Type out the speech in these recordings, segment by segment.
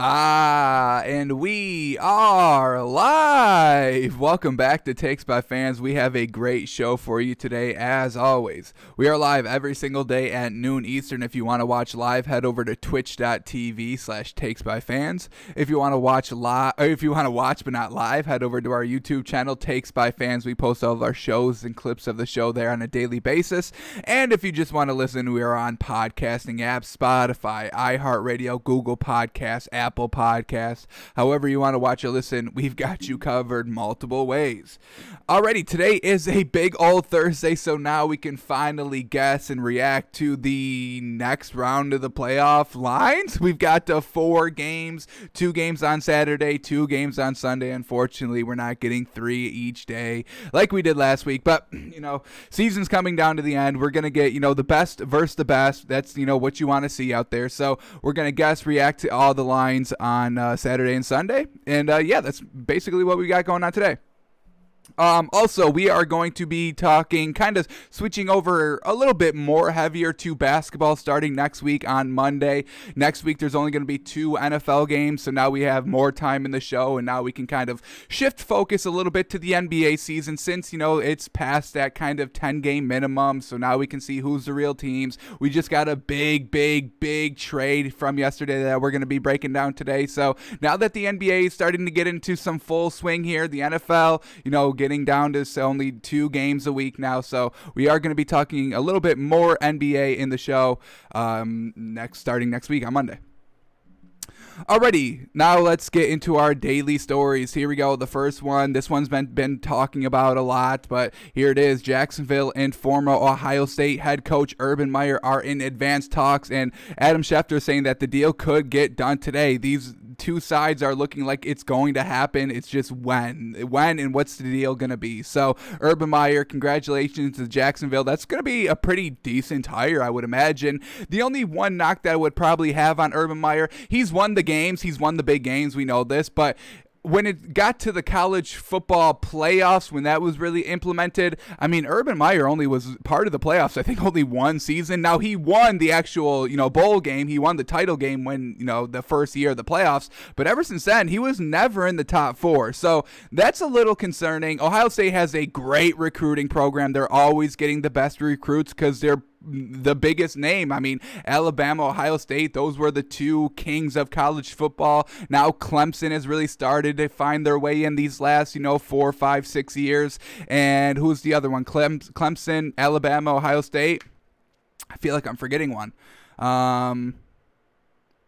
Ah, and we are live. Welcome back to Takes by Fans. We have a great show for you today, as always. We are live every single day at noon Eastern. If you want to watch live, head over to twitch.tv slash takes by fans. If you want to watch live, if you want to watch but not live, head over to our YouTube channel, Takes by Fans. We post all of our shows and clips of the show there on a daily basis. And if you just want to listen, we are on podcasting apps, Spotify, iHeartRadio, Google Podcasts, Apple Podcasts, however you want to watch or listen, we've got you covered multiple ways. Alrighty, today is a big old Thursday, so now we can finally guess and react to the next round of the playoff lines. We've got the four games, two games on Saturday, two games on Sunday. Unfortunately, we're not getting three each day like we did last week, but you know, season's coming down to the end. We're gonna get, you know, the best versus the best. That's you know what you want to see out there. So we're gonna guess, react to all the lines on uh, Saturday and Sunday. And uh, yeah, that's basically what we got going on today. Um, also, we are going to be talking, kind of switching over a little bit more heavier to basketball starting next week on Monday. Next week, there's only going to be two NFL games, so now we have more time in the show, and now we can kind of shift focus a little bit to the NBA season since, you know, it's past that kind of 10 game minimum. So now we can see who's the real teams. We just got a big, big, big trade from yesterday that we're going to be breaking down today. So now that the NBA is starting to get into some full swing here, the NFL, you know, get getting down to only two games a week now. So we are going to be talking a little bit more NBA in the show um, next, starting next week on Monday. Alrighty, now let's get into our daily stories. Here we go. The first one. This one's been been talking about a lot, but here it is. Jacksonville and former Ohio State head coach Urban Meyer are in advanced talks, and Adam Schefter saying that the deal could get done today. These two sides are looking like it's going to happen. It's just when, when, and what's the deal going to be. So, Urban Meyer, congratulations to Jacksonville. That's going to be a pretty decent hire, I would imagine. The only one knock that I would probably have on Urban Meyer, he's won the games, he's won the big games. We know this, but when it got to the college football playoffs, when that was really implemented, I mean, Urban Meyer only was part of the playoffs. I think only one season. Now he won the actual, you know, bowl game. He won the title game when you know the first year of the playoffs. But ever since then, he was never in the top four. So that's a little concerning. Ohio State has a great recruiting program. They're always getting the best recruits because they're the biggest name. I mean, Alabama, Ohio State, those were the two kings of college football. Now Clemson has really started to find their way in these last, you know, four, five, six years. And who's the other one? Clem- Clemson, Alabama, Ohio State. I feel like I'm forgetting one. Um,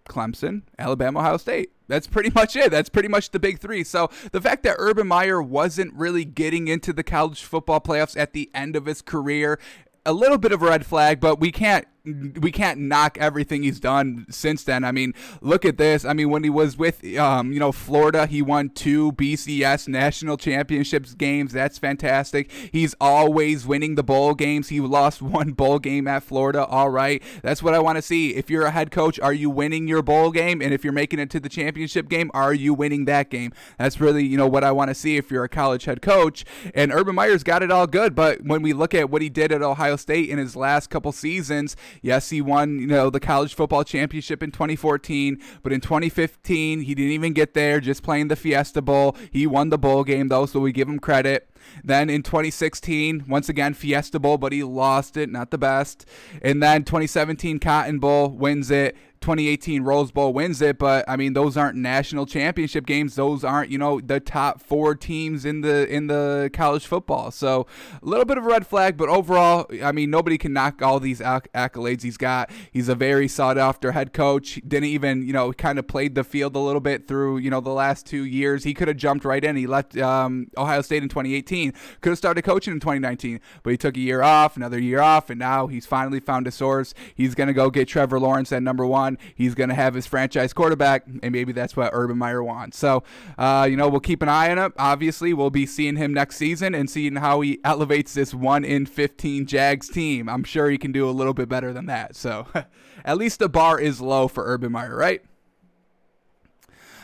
Clemson, Alabama, Ohio State. That's pretty much it. That's pretty much the big three. So the fact that Urban Meyer wasn't really getting into the college football playoffs at the end of his career a little bit of a red flag, but we can't we can't knock everything he's done since then. I mean, look at this. I mean, when he was with, um, you know, Florida, he won two BCS national championships games. That's fantastic. He's always winning the bowl games. He lost one bowl game at Florida. All right, that's what I want to see. If you're a head coach, are you winning your bowl game? And if you're making it to the championship game, are you winning that game? That's really, you know, what I want to see if you're a college head coach. And Urban Meyer's got it all good, but when we look at what he did at Ohio State in his last couple seasons Yes, he won, you know, the college football championship in 2014, but in 2015, he didn't even get there, just playing the Fiesta Bowl. He won the bowl game though, so we give him credit. Then in 2016, once again Fiesta Bowl, but he lost it, not the best. And then 2017 Cotton Bowl wins it. 2018 Rose Bowl wins it, but I mean those aren't national championship games. Those aren't you know the top four teams in the in the college football. So a little bit of a red flag, but overall, I mean nobody can knock all these acc- accolades he's got. He's a very sought after head coach. Didn't even you know kind of played the field a little bit through you know the last two years. He could have jumped right in. He left um, Ohio State in 2018. Could have started coaching in 2019, but he took a year off, another year off, and now he's finally found a source. He's gonna go get Trevor Lawrence at number one on. He's going to have his franchise quarterback, and maybe that's what Urban Meyer wants. So, uh, you know, we'll keep an eye on him. Obviously, we'll be seeing him next season and seeing how he elevates this 1 in 15 Jags team. I'm sure he can do a little bit better than that. So, at least the bar is low for Urban Meyer, right?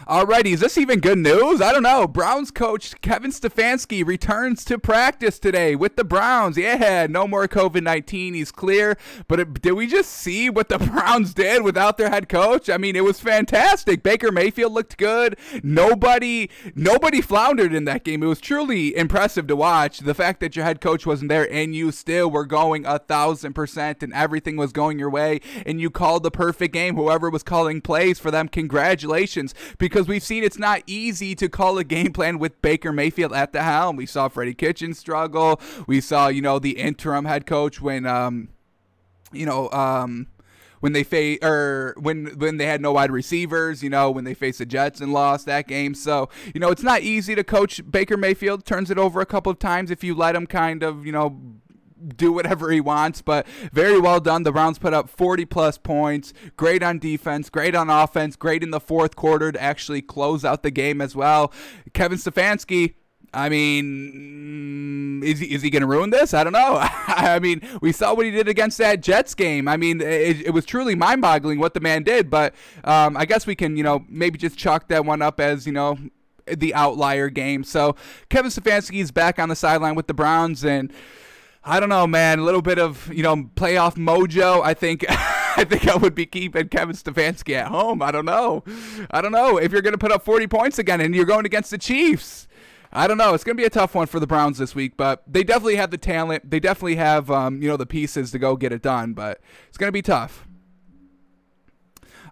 Alrighty, is this even good news? I don't know. Browns coach Kevin Stefanski returns to practice today with the Browns. Yeah, no more COVID 19. He's clear. But it, did we just see what the Browns did without their head coach? I mean, it was fantastic. Baker Mayfield looked good. Nobody, nobody floundered in that game. It was truly impressive to watch. The fact that your head coach wasn't there and you still were going a thousand percent and everything was going your way and you called the perfect game. Whoever was calling plays for them, congratulations. Because because we've seen it's not easy to call a game plan with Baker Mayfield at the helm. We saw Freddie Kitchen struggle. We saw, you know, the interim head coach when, um, you know, um, when they face or when when they had no wide receivers, you know, when they faced the Jets and lost that game. So, you know, it's not easy to coach Baker Mayfield. Turns it over a couple of times if you let him kind of, you know, do whatever he wants, but very well done. The Browns put up 40 plus points. Great on defense, great on offense, great in the fourth quarter to actually close out the game as well. Kevin Stefanski. I mean, is he, is he going to ruin this? I don't know. I mean, we saw what he did against that Jets game. I mean, it, it was truly mind boggling what the man did, but um, I guess we can, you know, maybe just chalk that one up as, you know, the outlier game. So Kevin Stefanski is back on the sideline with the Browns and I don't know, man. A little bit of you know playoff mojo. I think. I think I would be keeping Kevin Stefanski at home. I don't know. I don't know if you're going to put up 40 points again and you're going against the Chiefs. I don't know. It's going to be a tough one for the Browns this week, but they definitely have the talent. They definitely have, um, you know, the pieces to go get it done. But it's going to be tough.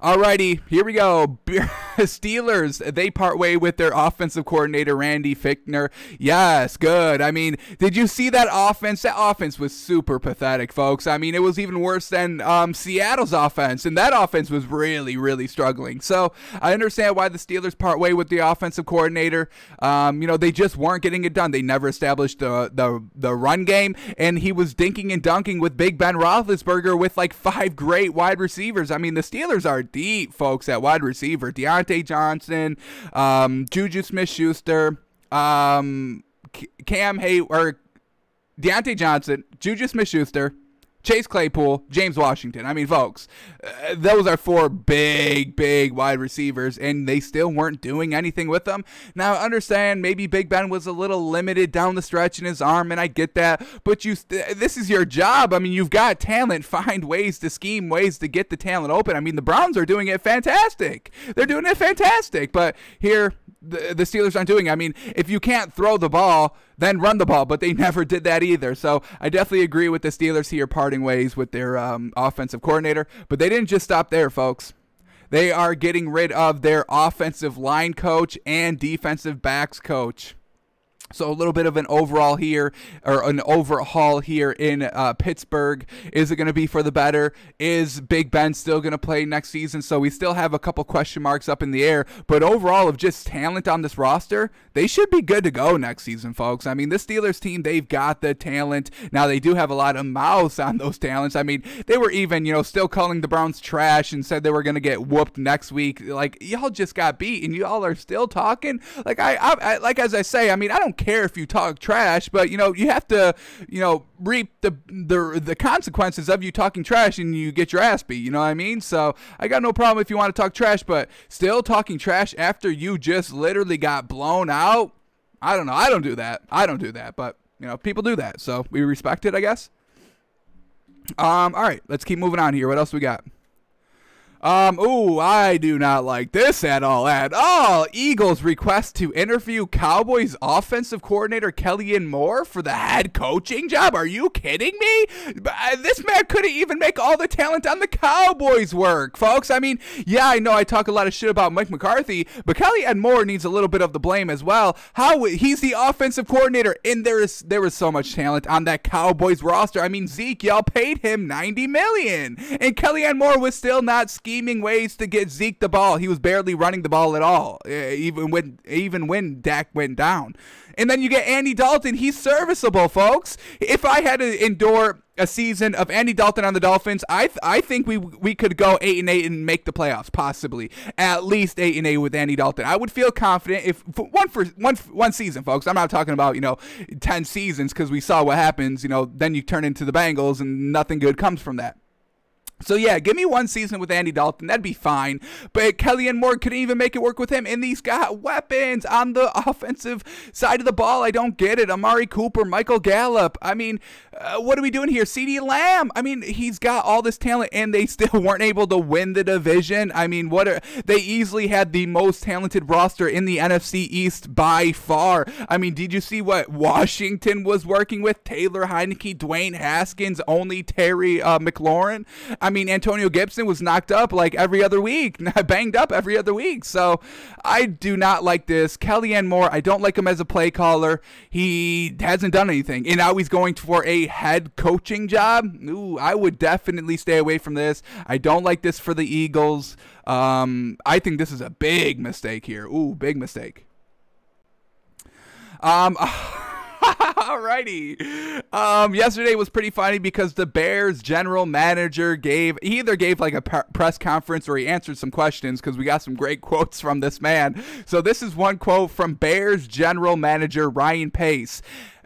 Alrighty, here we go. Steelers, they part way with their offensive coordinator, Randy Fichtner. Yes, good. I mean, did you see that offense? That offense was super pathetic, folks. I mean, it was even worse than um, Seattle's offense, and that offense was really, really struggling. So I understand why the Steelers part way with the offensive coordinator. Um, you know, they just weren't getting it done. They never established the, the, the run game, and he was dinking and dunking with Big Ben Roethlisberger with like five great wide receivers. I mean, the Steelers are deep, folks, at wide receiver. Diontae Johnson, um, Juju Smith Schuster, um, Cam Hay, or Diontae Johnson, Juju Smith Schuster, Chase Claypool, James Washington. I mean, folks, uh, those are four big, big wide receivers, and they still weren't doing anything with them. Now, I understand maybe Big Ben was a little limited down the stretch in his arm, and I get that, but you, this is your job. I mean, you've got talent. Find ways to scheme ways to get the talent open. I mean, the Browns are doing it fantastic. They're doing it fantastic, but here the, the Steelers aren't doing. I mean, if you can't throw the ball, then run the ball, but they never did that either. So I definitely agree with the Steelers here parting ways with their um, offensive coordinator, but they didn't just stop there, folks. They are getting rid of their offensive line coach and defensive backs coach. So a little bit of an overall here, or an overhaul here in uh, Pittsburgh. Is it going to be for the better? Is Big Ben still going to play next season? So we still have a couple question marks up in the air. But overall, of just talent on this roster, they should be good to go next season, folks. I mean, this Steelers team, they've got the talent. Now they do have a lot of mouths on those talents. I mean, they were even, you know, still calling the Browns trash and said they were going to get whooped next week. Like y'all just got beat, and y'all are still talking. Like I, I, I like as I say, I mean, I don't care if you talk trash, but you know you have to, you know, reap the the the consequences of you talking trash and you get your ass beat. You know what I mean? So I got no problem if you want to talk trash, but still talking trash after you just literally got blown out. I don't know. I don't do that. I don't do that, but you know people do that, so we respect it, I guess. Um. All right, let's keep moving on here. What else we got? Um, ooh, I do not like this at all. At all. Eagles request to interview Cowboys offensive coordinator Kellen Moore for the head coaching job. Are you kidding me? Uh, this man couldn't even make all the talent on the Cowboys work, folks. I mean, yeah, I know I talk a lot of shit about Mike McCarthy, but Kellen Moore needs a little bit of the blame as well. How he's the offensive coordinator, and there is there is so much talent on that Cowboys roster. I mean, Zeke, y'all paid him ninety million, and Kellen Moore was still not scheming scheming ways to get Zeke the ball. He was barely running the ball at all, eh, even when even when Dak went down. And then you get Andy Dalton. He's serviceable, folks. If I had to endure a season of Andy Dalton on the Dolphins, I th- I think we we could go eight and eight and make the playoffs, possibly at least eight and eight with Andy Dalton. I would feel confident if for one for one one season, folks. I'm not talking about you know ten seasons because we saw what happens. You know, then you turn into the Bengals and nothing good comes from that. So yeah, give me one season with Andy Dalton, that'd be fine. But Kellen Moore couldn't even make it work with him, and these got weapons on the offensive side of the ball. I don't get it. Amari Cooper, Michael Gallup. I mean, uh, what are we doing here? CeeDee Lamb. I mean, he's got all this talent, and they still weren't able to win the division. I mean, what are they easily had the most talented roster in the NFC East by far. I mean, did you see what Washington was working with? Taylor Heinicke, Dwayne Haskins, only Terry uh, McLaurin. I mean, Antonio Gibson was knocked up like every other week, banged up every other week. So I do not like this. Kellen Moore, I don't like him as a play caller. He hasn't done anything. And now he's going for a head coaching job. Ooh, I would definitely stay away from this. I don't like this for the Eagles. Um, I think this is a big mistake here. Ooh, big mistake. Um, Alrighty. Um, yesterday was pretty funny because the Bears general manager gave he either gave like a press conference or he answered some questions because we got some great quotes from this man. So this is one quote from Bears general manager Ryan Pace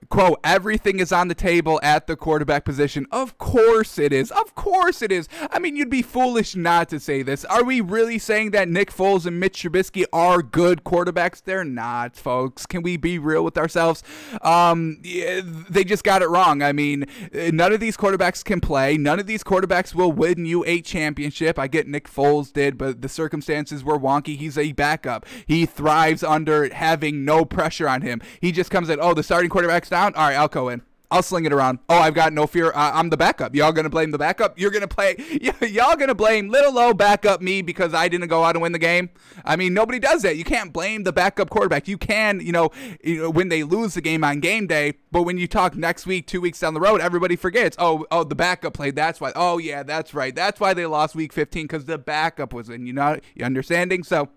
quote, everything is on the table at the quarterback position. Of course it is. Of course it is. I mean, you'd be foolish not to say this. Are we really saying that Nick Foles and Mitch Trubisky are good quarterbacks? They're not, folks. Can we be real with ourselves? Um, they just got it wrong. I mean, none of these quarterbacks can play. None of these quarterbacks will win you a championship. I get Nick Foles did, but the circumstances were wonky. He's a backup. He thrives under having no pressure on him. He just comes in, oh, the starting quarterback's down. All right, I'll go in. I'll sling it around. Oh, I've got no fear. I- am the backup. Y'all gonna blame the backup? You're gonna play. y'all gonna blame little low backup me because I didn't go out and win the game? I mean, nobody does that. You can't blame the backup quarterback. You can, you know, you know, when they lose the game on game day. But when you talk next week, two weeks down the road, everybody forgets. Oh, oh, the backup played. That's why. Oh, yeah, that's right. That's why they lost week 15 because the backup was in. You know, you understanding? So.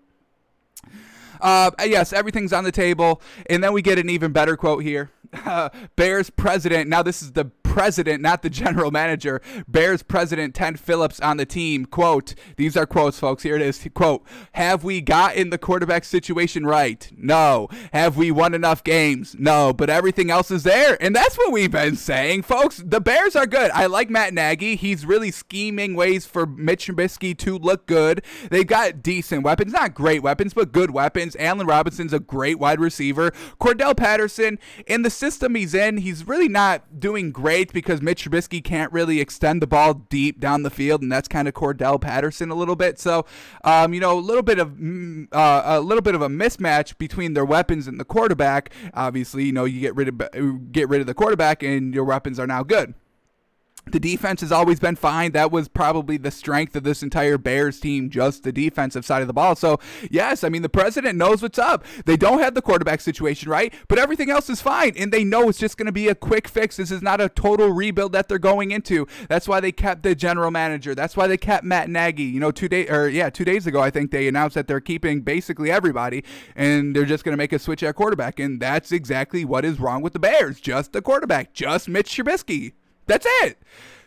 Uh, yes, everything's on the table. And then we get an even better quote here. Uh, Bears president. Now, this is the president, not the general manager, Bears president Ted Phillips on the team. Quote, these are quotes, folks. Here it is. Quote, have we gotten the quarterback situation right? No. Have we won enough games? No. But everything else is there. And that's what we've been saying, folks. The Bears are good. I like Matt Nagy. He's really scheming ways for Mitch Trubisky to look good. They've got decent weapons. Not great weapons, but good weapons. Allen Robinson's a great wide receiver. Cordell Patterson, in the system he's in, he's really not doing great because Mitch Trubisky can't really extend the ball deep down the field, and that's kind of Cordell Patterson a little bit. So, um, you know, a little bit of mm, uh, a little bit of a mismatch between their weapons and the quarterback. Obviously, you know, you get rid of get rid of the quarterback, and your weapons are now good. The defense has always been fine. That was probably the strength of this entire Bears team, just the defensive side of the ball. So, yes, I mean, the president knows what's up. They don't have the quarterback situation right, but everything else is fine. And they know it's just going to be a quick fix. This is not a total rebuild that they're going into. That's why they kept the general manager. That's why they kept Matt Nagy. You know, two days, or yeah, two days ago, I think they announced that they're keeping basically everybody and they're just going to make a switch at quarterback. And that's exactly what is wrong with the Bears. Just the quarterback, just Mitch Trubisky. That's it.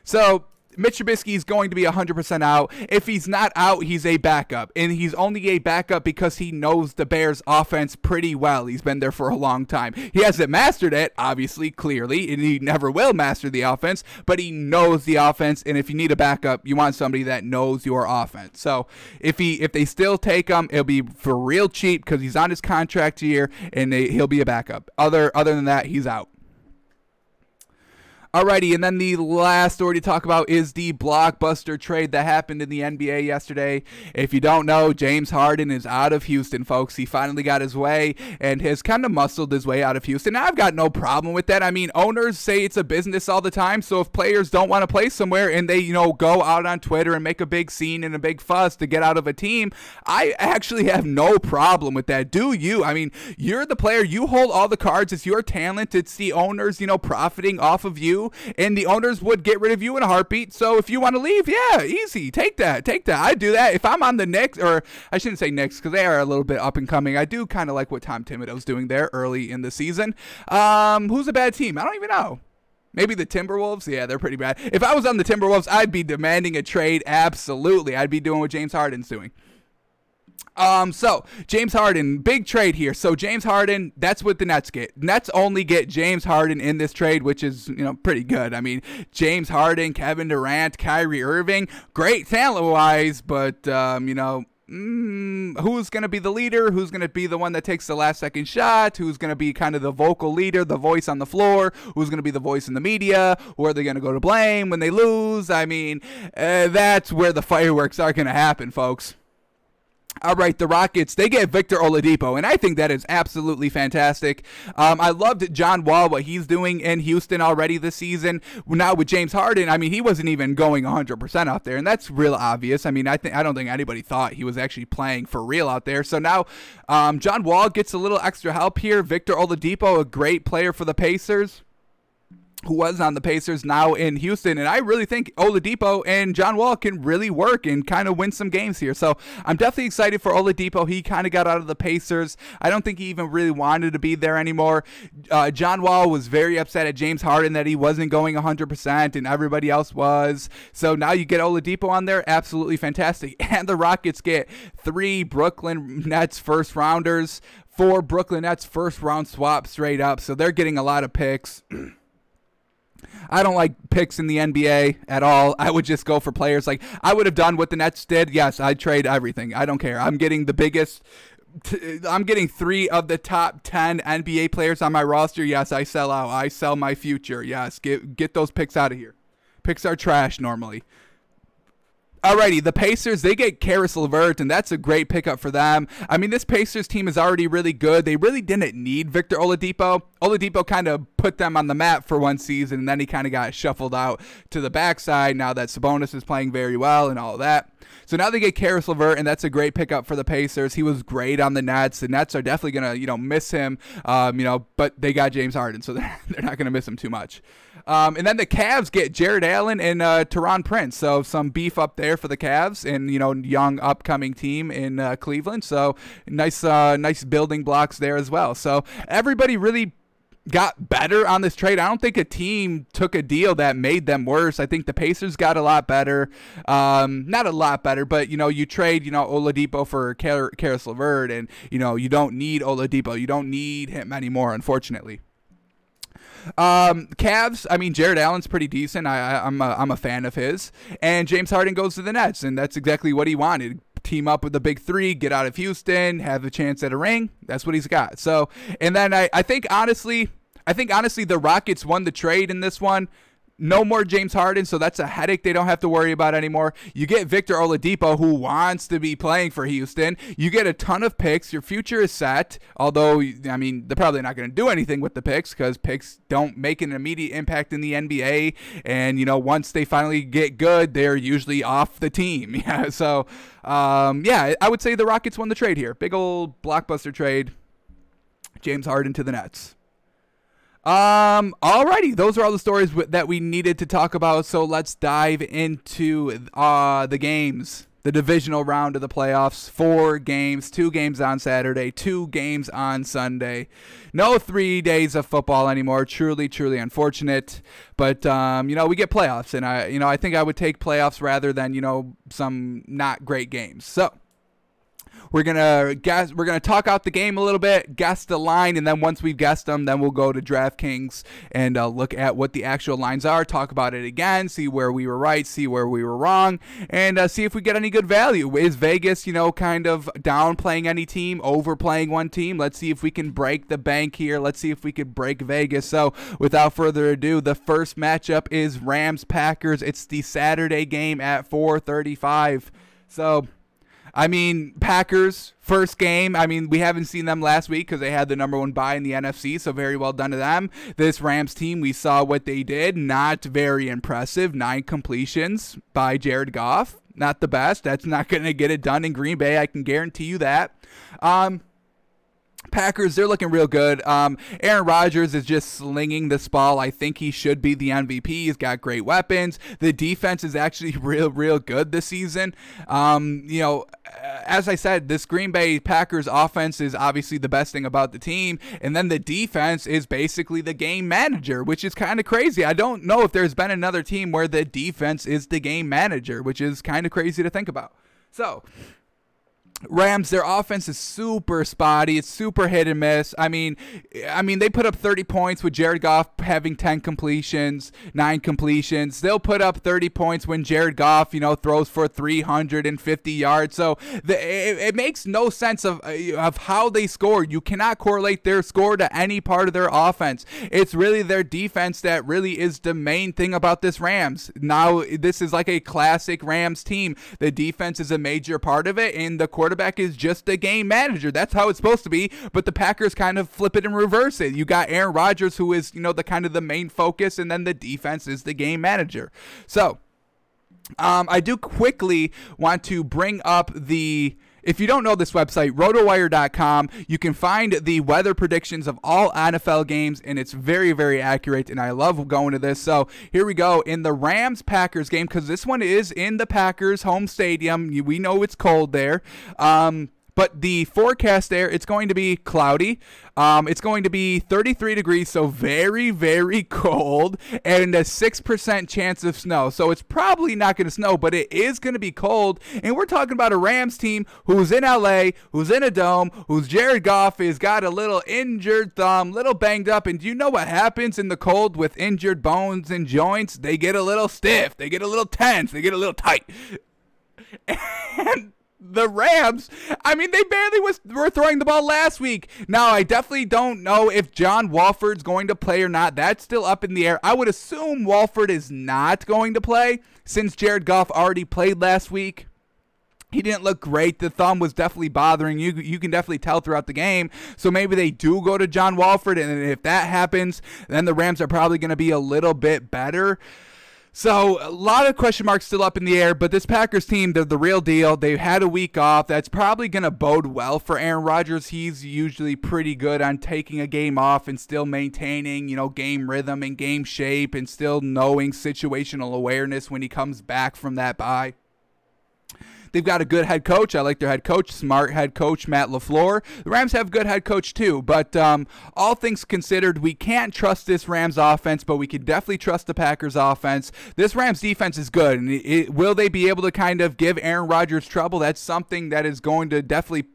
So Mitch Trubisky is going to be 100% out. If he's not out, he's a backup. And he's only a backup because he knows the Bears' offense pretty well. He's been there for a long time. He hasn't mastered it, obviously, clearly, and he never will master the offense, but he knows the offense. And if you need a backup, you want somebody that knows your offense. So if he if they still take him, it'll be for real cheap because he's on his contract year and they, he'll be a backup. Other other than that, he's out. Alrighty, and then the last story to talk about is the blockbuster trade that happened in the NBA yesterday. If you don't know, James Harden is out of Houston, folks. He finally got his way and has kind of muscled his way out of Houston. I've got no problem with that. I mean, owners say it's a business all the time, so if players don't want to play somewhere and they, you know, go out on Twitter and make a big scene and a big fuss to get out of a team, I actually have no problem with that. Do you? I mean, you're the player, you hold all the cards, it's your talent, it's the owners, you know, profiting off of you and the owners would get rid of you in a heartbeat. So if you want to leave, yeah, easy. Take that. Take that. I do that. If I'm on the Knicks, or I shouldn't say Knicks because they are a little bit up and coming. I do kind of like what Tom Thibodeau's doing there early in the season. Um, who's a bad team? I don't even know. Maybe the Timberwolves? Yeah, they're pretty bad. If I was on the Timberwolves, I'd be demanding a trade. Absolutely. I'd be doing what James Harden's doing. Um, so James Harden, big trade here. So James Harden, that's what the Nets get. Nets only get James Harden in this trade, which is you know pretty good. I mean, James Harden, Kevin Durant, Kyrie Irving, great talent wise, but um, you know. Mm, who's going to be the leader? Who's going to be the one that takes the last second shot? Who's going to be kind of the vocal leader, the voice on the floor? Who's going to be the voice in the media? Who are they going to go to blame when they lose? I mean, uh, that's where the fireworks are going to happen, folks. All right, the Rockets, they get Victor Oladipo, and I think that is absolutely fantastic. Um, I loved John Wall, what he's doing in Houston already this season. Now with James Harden, I mean, he wasn't even going 100% out there, and that's real obvious. I mean, I, think I don't think anybody thought he was actually playing for real out there. So now um, John Wall gets a little extra help here. Victor Oladipo, a great player for the Pacers who was on the Pacers now in Houston. And I really think Oladipo and John Wall can really work and kind of win some games here. So I'm definitely excited for Oladipo. He kind of got out of the Pacers. I don't think he even really wanted to be there anymore. Uh, John Wall was very upset at James Harden that he wasn't going 100% and everybody else was. So now you get Oladipo on there. Absolutely fantastic. And the Rockets get three Brooklyn Nets first rounders, four Brooklyn Nets first round swap straight up. So they're getting a lot of picks. I don't like picks in the NBA at all. I would just go for players like I would have done what the Nets did. Yes, I'd trade everything. I don't care. I'm getting the biggest. I'm getting three of the top 10 NBA players on my roster. Yes, I sell out. I sell my future. Yes, get get those picks out of here. Picks are trash normally. Alrighty, the Pacers, they get Caris LeVert, and that's a great pickup for them. I mean, this Pacers team is already really good. They really didn't need Victor Oladipo. Oladipo kind of put them on the map for one season, and then he kind of got shuffled out to the backside now that Sabonis is playing very well and all that. So now they get Caris LeVert, and that's a great pickup for the Pacers. He was great on the Nets. The Nets are definitely going to, you know, miss him, um, you know, but they got James Harden, so they're, they're not going to miss him too much. Um, and then the Cavs get Jarrett Allen and uh, Taurean Prince. So some beef up there for the Cavs and you know young upcoming team in uh, Cleveland. So nice uh, nice building blocks there as well. So everybody really got better on this trade. I don't think a team took a deal that made them worse. I think the Pacers got a lot better. Um, not a lot better, but you know, you trade, you know, Oladipo for Car- Caris LeVert, and you know, you don't need Oladipo. You don't need him anymore, unfortunately. Um, Cavs. I mean, Jarrett Allen's pretty decent. I, I am a, I'm a fan of his. And James Harden goes to the Nets, and that's exactly what he wanted team up with the big three, get out of Houston, have a chance at a ring. That's what he's got. So, and then I, I think honestly, I think honestly the Rockets won the trade in this one no more James Harden, so that's a headache they don't have to worry about anymore. You get Victor Oladipo, who wants to be playing for Houston. You get a ton of picks. Your future is set. Although, I mean, they're probably not going to do anything with the picks because picks don't make an immediate impact in the NBA. And you know, once they finally get good, they're usually off the team. Yeah. So, um, yeah, I would say the Rockets won the trade here. Big old blockbuster trade. James Harden to the Nets. Um, alrighty, those are all the stories w- that we needed to talk about. So let's dive into uh the games, the divisional round of the playoffs. Four games, two games on Saturday, two games on Sunday. No three days of football anymore. Truly, truly unfortunate. But um, you know, we get playoffs, and I, you know, I think I would take playoffs rather than you know some not great games. So. We're gonna guess. We're gonna talk out the game a little bit, guess the line, and then once we've guessed them, then we'll go to DraftKings and uh, look at what the actual lines are. Talk about it again, see where we were right, see where we were wrong, and uh, see if we get any good value. Is Vegas, you know, kind of downplaying any team, overplaying one team? Let's see if we can break the bank here. Let's see if we could break Vegas. So, without further ado, the first matchup is Rams Packers. It's the Saturday game at 4:35. So I mean, Packers first game. I mean, we haven't seen them last week because they had the number one bye in the NFC, so very well done to them. This Rams team, we saw what they did. Not very impressive. Nine completions by Jared Goff. Not the best. That's not going to get it done in Green Bay. I can guarantee you that. Um, Packers, they're looking real good. Um, Aaron Rodgers is just slinging this ball. I think he should be the MVP. He's got great weapons. The defense is actually real, real good this season. Um, you know, as I said, this Green Bay Packers offense is obviously the best thing about the team. And then the defense is basically the game manager, which is kind of crazy. I don't know if there's been another team where the defense is the game manager, which is kind of crazy to think about. So, Rams, their offense is super spotty. It's super hit and miss. I mean, I mean, they put up 30 points with Jared Goff having 10 completions, nine completions. They'll put up 30 points when Jared Goff, you know, throws for 350 yards. So the, it, it, makes no sense of uh, of how they scored. You cannot correlate their score to any part of their offense. It's really their defense that really is the main thing about this Rams. Now, this is like a classic Rams team. The defense is a major part of it, and the quarterback is just a game manager. That's how it's supposed to be. But the Packers kind of flip it and reverse it. You got Aaron Rodgers, who is, you know, the kind of the main focus, and then the defense is the game manager. So, um, I do quickly want to bring up the if you don't know this website, rotowire.com, you can find the weather predictions of all NFL games, and it's very, very accurate. And I love going to this. So here we go in the Rams Packers game, because this one is in the Packers home stadium. We know it's cold there. Um, but the forecast there, it's going to be cloudy. Um, it's going to be 33 degrees, so very, very cold, and a 6% chance of snow. So it's probably not going to snow, but it is going to be cold. And we're talking about a Rams team who's in LA, who's in a dome, whose Jared Goff has got a little injured thumb, little banged up. And do you know what happens in the cold with injured bones and joints? They get a little stiff, they get a little tense, they get a little tight. And the Rams, I mean, they barely was were throwing the ball last week. Now, I definitely don't know if John Wolford's going to play or not. That's still up in the air. I would assume Wolford is not going to play since Jared Goff already played last week. He didn't look great. The thumb was definitely bothering you. You can definitely tell throughout the game. So maybe they do go to John Wolford, and if that happens, then the Rams are probably going to be a little bit better. So a lot of question marks still up in the air, but this Packers team, they're the real deal. They've had a week off. That's probably going to bode well for Aaron Rodgers. He's usually pretty good on taking a game off and still maintaining, you know, game rhythm and game shape and still knowing situational awareness when he comes back from that bye. They've got a good head coach. I like their head coach, smart head coach Matt LaFleur. The Rams have good head coach too, but um, all things considered, we can't trust this Rams offense, but we can definitely trust the Packers offense. This Rams defense is good, and it, will they be able to kind of give Aaron Rodgers trouble? That's something that is going to definitely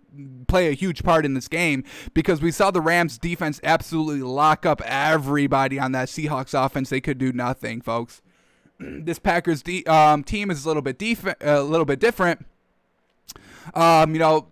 play a huge part in this game because we saw the Rams defense absolutely lock up everybody on that Seahawks offense. They could do nothing, folks. this Packers de- um, team is a little bit def- a little bit different. Um, you know,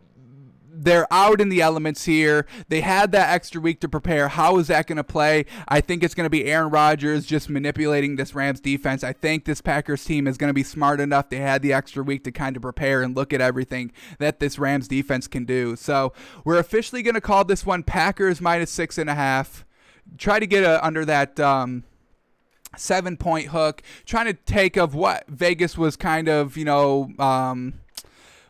they're out in the elements here. They had that extra week to prepare. How is that going to play? I think it's going to be Aaron Rodgers just manipulating this Rams defense. I think this Packers team is going to be smart enough. They had the extra week to kind of prepare and look at everything that this Rams defense can do. So we're officially going to call this one Packers minus six and a half. Try to get a, under that. Um, seven point hook, trying to take of what Vegas was kind of, you know, um,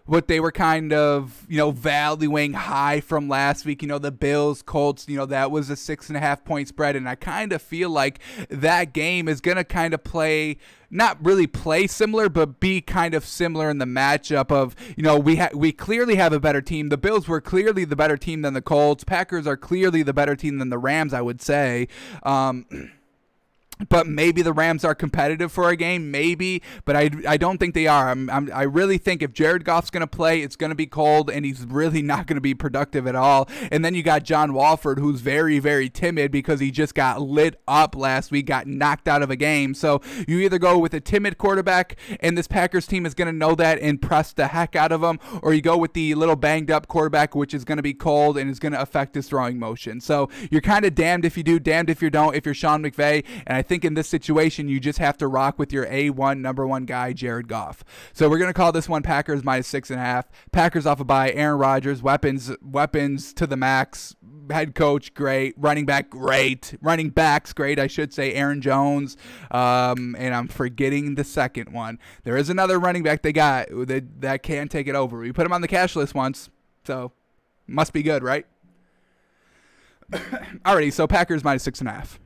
what they were kind of, you know, valuing high from last week. You know, the Bills, Colts, you know, that was a six and a half point spread. And I kind of feel like that game is going to kind of play, not really play similar, but be kind of similar in the matchup of, you know, we, ha- we clearly have a better team. The Bills were clearly the better team than the Colts. Packers are clearly the better team than the Rams, I would say. Um, but maybe the Rams are competitive for a game, maybe, but I, I don't think they are. I'm, I'm i really think if Jared Goff's going to play, it's going to be cold, and he's really not going to be productive at all. And then you got John Wolford, who's very, very timid because he just got lit up last week, got knocked out of a game. So you either go with a timid quarterback, and this Packers team is going to know that and press the heck out of him, or you go with the little banged up quarterback, which is going to be cold and is going to affect his throwing motion. So you're kind of damned if you do, damned if you don't. If you're Sean McVay, and I think in this situation, you just have to rock with your A1 number one guy, Jared Goff. So we're going to call this one Packers minus six and a half. Packers off a bye. Aaron Rodgers, weapons, weapons to the max. Head coach, great. Running back, great. Running backs, great. I should say Aaron Jones. Um, and I'm forgetting the second one. There is another running back they got that, that can take it over. We put him on the cash list once, so must be good, right? Alrighty, so Packers minus six and a half.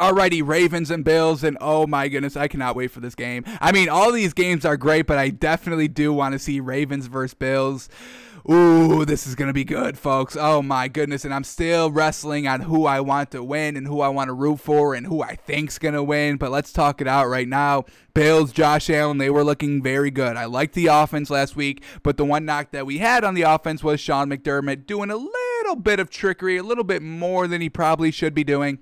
Alrighty, Ravens and Bills, and oh my goodness, I cannot wait for this game. I mean, all these games are great, but I definitely do want to see Ravens versus Bills. Ooh, this is going to be good, folks. Oh my goodness. And I'm still wrestling on who I want to win and who I want to root for and who I think's going to win. But let's talk it out right now. Bills, Josh Allen, they were looking very good. I liked the offense last week, but the one knock that we had on the offense was Sean McDermott doing a little bit of trickery, a little bit more than he probably should be doing.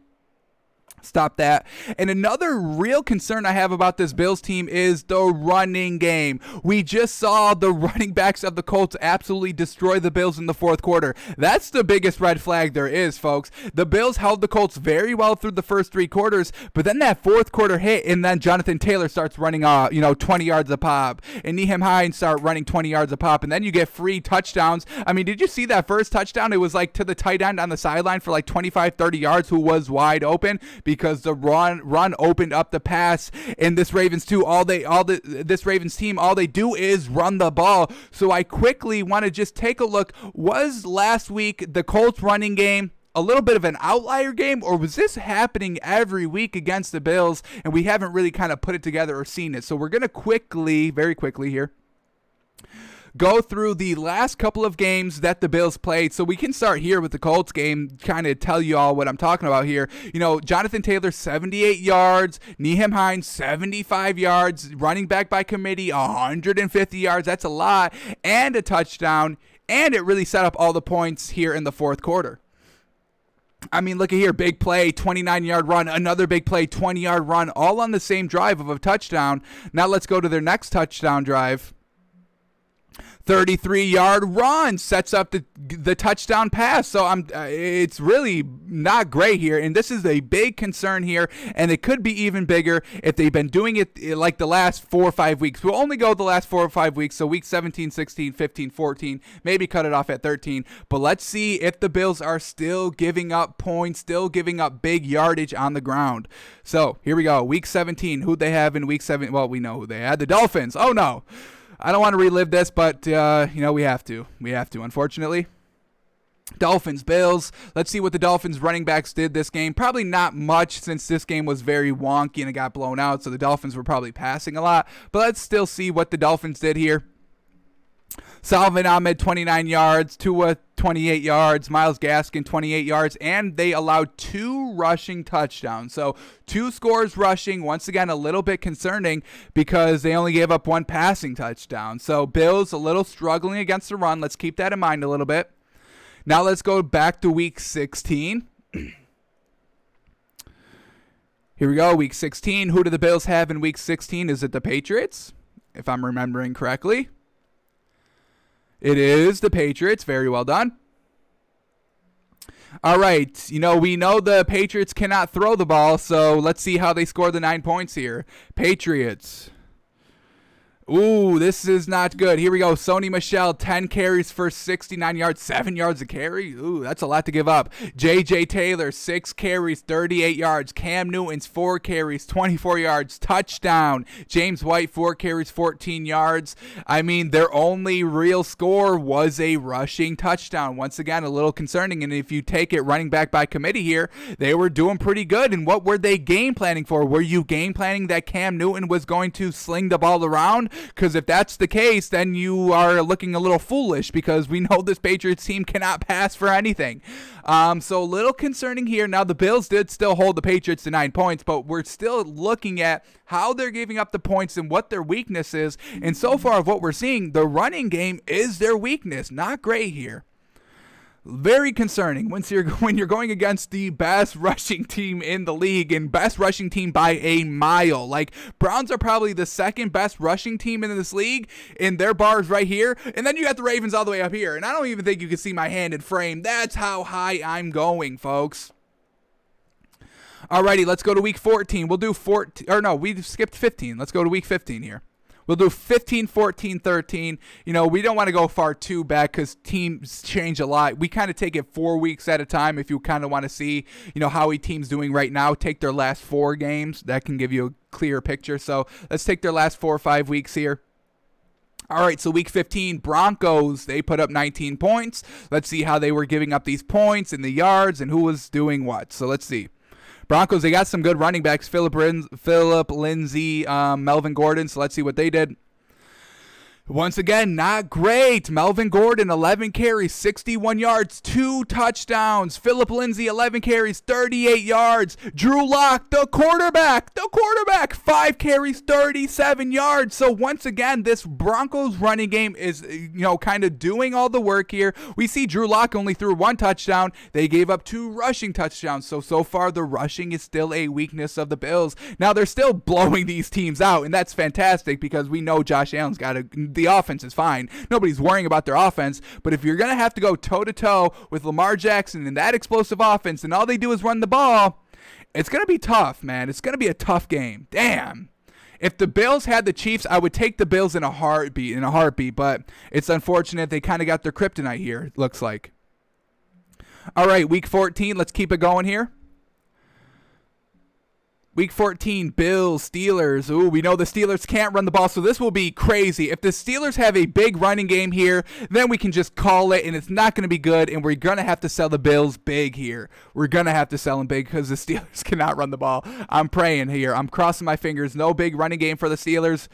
Stop that. And another real concern I have about this Bills team is the running game. We just saw the running backs of the Colts absolutely destroy the Bills in the fourth quarter. That's the biggest red flag there is, folks. The Bills held the Colts very well through the first three quarters, but then that fourth quarter hit, and then Jonathan Taylor starts running, uh, you know, 20 yards a pop, and Nyheim Hines start running 20 yards a pop, and then you get free touchdowns. I mean, did you see that first touchdown? It was like to the tight end on the sideline for like 25, 30 yards, who was wide open because the run run opened up the pass. And this Ravens too, all they all the this Ravens team, all they do is run the ball. So I quickly want to just take a look. Was last week the Colts running game? a little bit of an outlier game, or was this happening every week against the Bills and we haven't really kind of put it together or seen it? So we're going to quickly, very quickly here, go through the last couple of games that the Bills played. So we can start here with the Colts game, kind of tell you all what I'm talking about here. You know, Jonathan Taylor, 78 yards, Nyheim Hines, 75 yards, running back by committee, 150 yards. That's a lot, and a touchdown. And it really set up all the points here in the fourth quarter. I mean, look at here. Big play, 29 yard run, another big play, 20 yard run, all on the same drive of a touchdown. Now let's go to their next touchdown drive. 33 yard run sets up the the touchdown pass. So I'm uh, it's really not great here and this is a big concern here and it could be even bigger if they've been doing it uh, like the last 4 or 5 weeks. We'll only go the last 4 or 5 weeks, so week 17, 16, 15, 14, maybe cut it off at 13. But let's see if the Bills are still giving up points, still giving up big yardage on the ground. So, here we go. Week 17, who they have in week 7? Well, we know who they had. The Dolphins. Oh no. I don't want to relive this, but uh, you know we have to. We have to, unfortunately. Dolphins, Bills. Let's see what the Dolphins running backs did this game. Probably not much since this game was very wonky and it got blown out, so the Dolphins were probably passing a lot. But let's still see what the Dolphins did here. Salvon Ahmed, 29 yards. Tua, 28 yards. Myles Gaskin, 28 yards. And they allowed two rushing touchdowns. So two scores rushing. Once again, a little bit concerning because they only gave up one passing touchdown. So Bills a little struggling against the run. Let's keep that in mind a little bit. Now let's go back to week 16. Here we go, week 16. Who do the Bills have in week 16? Is it the Patriots? If I'm remembering correctly. It is the Patriots. Very well done. All right. You know, we know the Patriots cannot throw the ball, so let's see how they score the nine points here. Patriots. Ooh, this is not good. Here we go. Sony Michel, 10 carries for 69 yards, 7 yards a carry. Ooh, that's a lot to give up. JJ Taylor, 6 carries, 38 yards. Cam Newton's 4 carries, 24 yards, touchdown. James White, 4 carries, 14 yards. I mean, their only real score was a rushing touchdown. Once again, a little concerning. And if you take it running back by committee here, they were doing pretty good. And what were they game planning for? Were you game planning that Cam Newton was going to sling the ball around? Because if that's the case, then you are looking a little foolish because we know this Patriots team cannot pass for anything. Um, so a little concerning here. Now the Bills did still hold the Patriots to nine points, but we're still looking at how they're giving up the points and what their weakness is. And so far of what we're seeing, the running game is their weakness. Not great here very concerning when you're when you're going against the best rushing team in the league and best rushing team by a mile. Like Browns are probably the second best rushing team in this league, and their bars right here, and then you got the Ravens all the way up here. And I don't even think you can see my hand in frame. That's how high I'm going, folks. Alrighty, let's go to week 14. We'll do 14 or no, we skipped 15. Let's go to week 15 here. We'll do 15, 14, 13. You know, we don't want to go far too back because teams change a lot. We kind of take it four weeks at a time if you kind of want to see, you know, how a team's doing right now. Take their last four games. That can give you a clear picture. So let's take their last four or five weeks here. All right, so week 15, Broncos, they put up 19 points. Let's see how they were giving up these points in the yards and who was doing what. So let's see. Broncos, they got some good running backs Philip, Philip Lindsay, um, Melvin Gordon. So let's see what they did. Once again, not great. Melvin Gordon, 11 carries, 61 yards, two touchdowns. Philip Lindsay, 11 carries, 38 yards. Drew Lock, the quarterback, the quarterback, five carries, 37 yards. So once again, this Broncos running game is, you know, kind of doing all the work here. We see Drew Lock only threw one touchdown. They gave up two rushing touchdowns. So, so far, the rushing is still a weakness of the Bills. Now, they're still blowing these teams out, and that's fantastic because we know Josh Allen's got a the offense is fine. Nobody's worrying about their offense. But if you're going to have to go toe to toe with Lamar Jackson and that explosive offense, and all they do is run the ball, it's going to be tough, man. It's going to be a tough game. Damn. If the Bills had the Chiefs, I would take the Bills in a heartbeat, in a heartbeat. But it's unfortunate they kind of got their kryptonite here. It looks like. All right, week 14. Let's keep it going here. Week 14, Bills, Steelers. Ooh, we know the Steelers can't run the ball, so this will be crazy. If the Steelers have a big running game here, then we can just call it, and it's not going to be good, and we're going to have to sell the Bills big here. We're going to have to sell them big because the Steelers cannot run the ball. I'm praying here. I'm crossing my fingers. No big running game for the Steelers.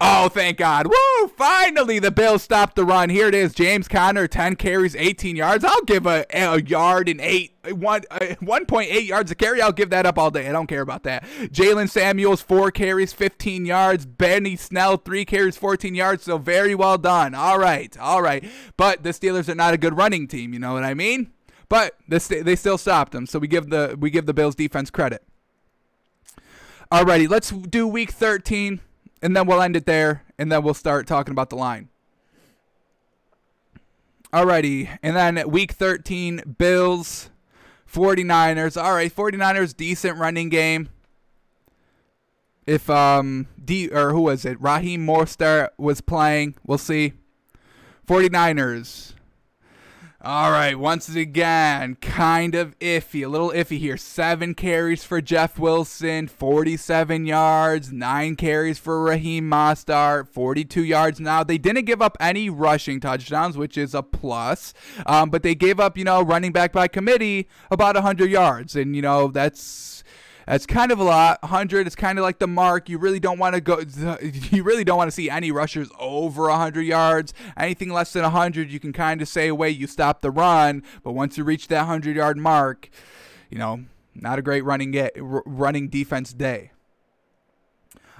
Oh, thank God. Woo! Finally, the Bills stopped the run. Here it is. James Conner, 10 carries, 18 yards. I'll give a, a yard and eight, one, uh, 1.8 yards a carry. I'll give that up all day. I don't care about that. Jalen Samuels, four carries, 15 yards. Benny Snell, three carries, 14 yards. So very well done. All right. All right. But the Steelers are not a good running team. You know what I mean? But this, they still stopped them. So we give the we give the Bills defense credit. Alrighty, let's do week 13 and then we'll end it there, and then we'll start talking about the line. Alrighty, and then week 13, Bills, 49ers. All right, 49ers, decent running game. If um D or who was it? Raheem Mostert was playing. We'll see. 49ers. All right, once again, kind of iffy, a little iffy here. Seven carries for Jeff Wilson, 47 yards, nine carries for Raheem Mostert, 42 yards. Now, they didn't give up any rushing touchdowns, which is a plus, um, but they gave up, you know, running back by committee about 100 yards. And, you know, that's that's kind of a lot. 100 is kind of like the mark. You really don't want to go. You really don't want to see any rushers over 100 yards. Anything less than 100, you can kind of say away. You stop the run. But once you reach that 100 yard mark, you know, not a great running get running defense day.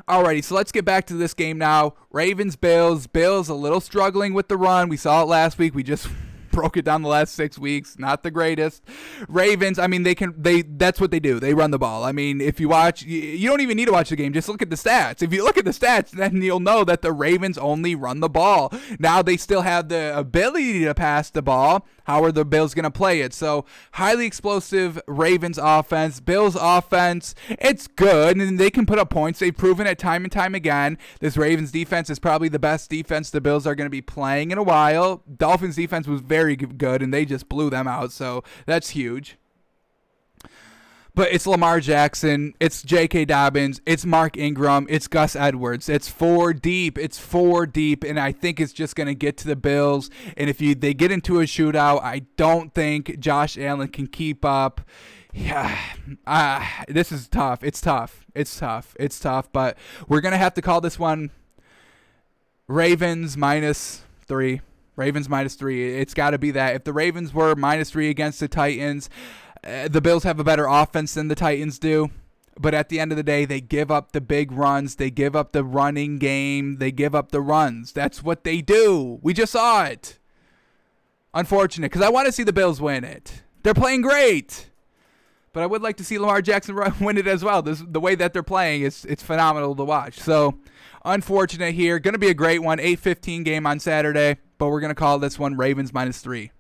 Alrighty, so let's get back to this game now. Ravens, Bills. Bills a little struggling with the run. We saw it last week. We just broke it down the last six weeks. Not the greatest. Ravens. I mean, they can. They that's what they do. They run the ball. I mean, if you watch, you, don't even need to watch the game. Just look at the stats. If you look at the stats, then you'll know that the Ravens only run the ball. Now they still have the ability to pass the ball. How are the Bills going to play it? So highly explosive Ravens offense. Bills offense. It's good, and they can put up points. They've proven it time and time again. This Ravens defense is probably the best defense the Bills are going to be playing in a while. Dolphins defense was very very good, and they just blew them out. So that's huge. But it's Lamar Jackson, it's J.K. Dobbins, it's Mark Ingram, it's Gus Edwards. It's four deep. It's four deep, and I think it's just going to get to the Bills. And if you they get into a shootout, I don't think Josh Allen can keep up. Yeah, uh, this is tough. It's tough. It's tough. It's tough. But we're gonna have to call this one Ravens minus three. Ravens minus three. It's got to be that. If the Ravens were minus three against the Titans, uh, the Bills have a better offense than the Titans do. But at the end of the day, they give up the big runs. They give up the running game. They give up the runs. That's what they do. We just saw it. Unfortunate, because I want to see the Bills win it. They're playing great. But I would like to see Lamar Jackson win it as well. This, the way that they're playing is it's phenomenal to watch. So, unfortunate here. Going to be a great one. 8-15 game on Saturday but we're going to call this one Ravens minus three.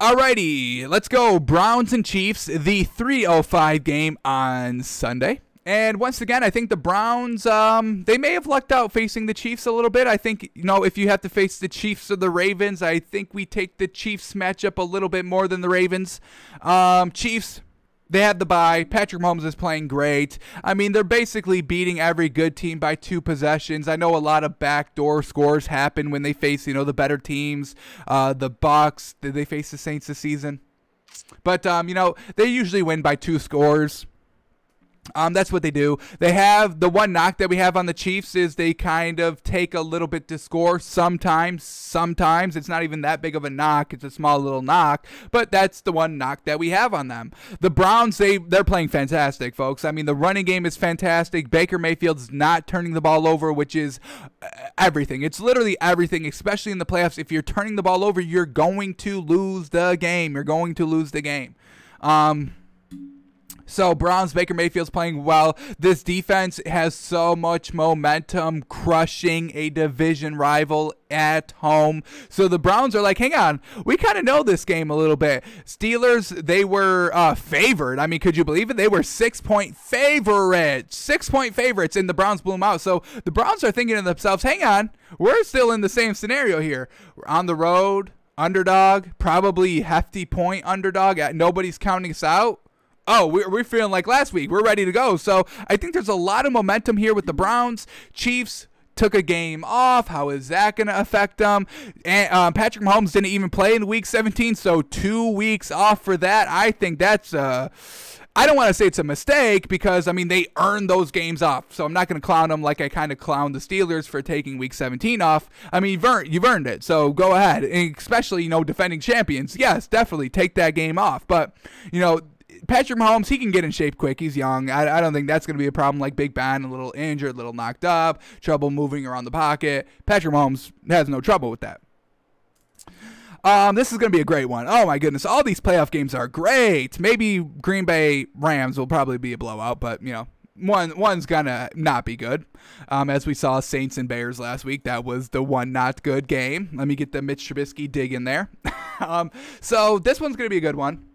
Alrighty, let's go. Browns and Chiefs, the 305 game on Sunday. And once again, I think the Browns, um, they may have lucked out facing the Chiefs a little bit. I think, you know, if you have to face the Chiefs or the Ravens, I think we take the Chiefs matchup a little bit more than the Ravens. Um, Chiefs, they had the bye. Patrick Mahomes is playing great. I mean, they're basically beating every good team by two possessions. I know a lot of backdoor scores happen when they face, you know, the better teams. Uh, the Bucks. Did they face the Saints this season? But um, you know, they usually win by two scores. Um, that's what they do. They have the one knock that we have on the Chiefs is they kind of take a little bit to score sometimes. Sometimes it's not even that big of a knock; it's a small little knock. But that's the one knock that we have on them. The Browns, they they're playing fantastic, folks. I mean, the running game is fantastic. Baker Mayfield's not turning the ball over, which is uh, everything. It's literally everything, especially in the playoffs. If you're turning the ball over, you're going to lose the game. You're going to lose the game. Um, so Browns Baker Mayfield's playing well. This defense has so much momentum, crushing a division rival at home. So the Browns are like, hang on, we kind of know this game a little bit. Steelers, they were uh, favored. I mean, could you believe it? They were six point favorites, six point favorites, and the Browns blew them out. So the Browns are thinking to themselves, hang on, we're still in the same scenario here. We're on the road. Underdog, probably hefty point underdog. Nobody's counting us out oh, we're, we're feeling like last week. We're ready to go. So I think there's a lot of momentum here with the Browns. Chiefs took a game off. How is that going to affect them? And um, Patrick Mahomes didn't even play in week 17, so two weeks off for that. I think that's. Uh, I don't want to say it's a mistake because I mean they earned those games off, so I'm not going to clown them like I kind of clown the Steelers for taking Week 17 off. I mean you've earned, you've earned it, so go ahead. And especially you know defending champions, yes, definitely take that game off. But you know Patrick Mahomes, he can get in shape quick. He's young. I, I don't think that's going to be a problem like Big Ben, a little injured, a little knocked up, trouble moving around the pocket. Patrick Mahomes has no trouble with that. Um, this is going to be a great one. Oh my goodness, all these playoff games are great. Maybe Green Bay Rams will probably be a blowout, but you know, one one's gonna not be good. Um, as we saw Saints and Bears last week, that was the one not good game. Let me get the Mitch Trubisky dig in there. um, so this one's gonna be a good one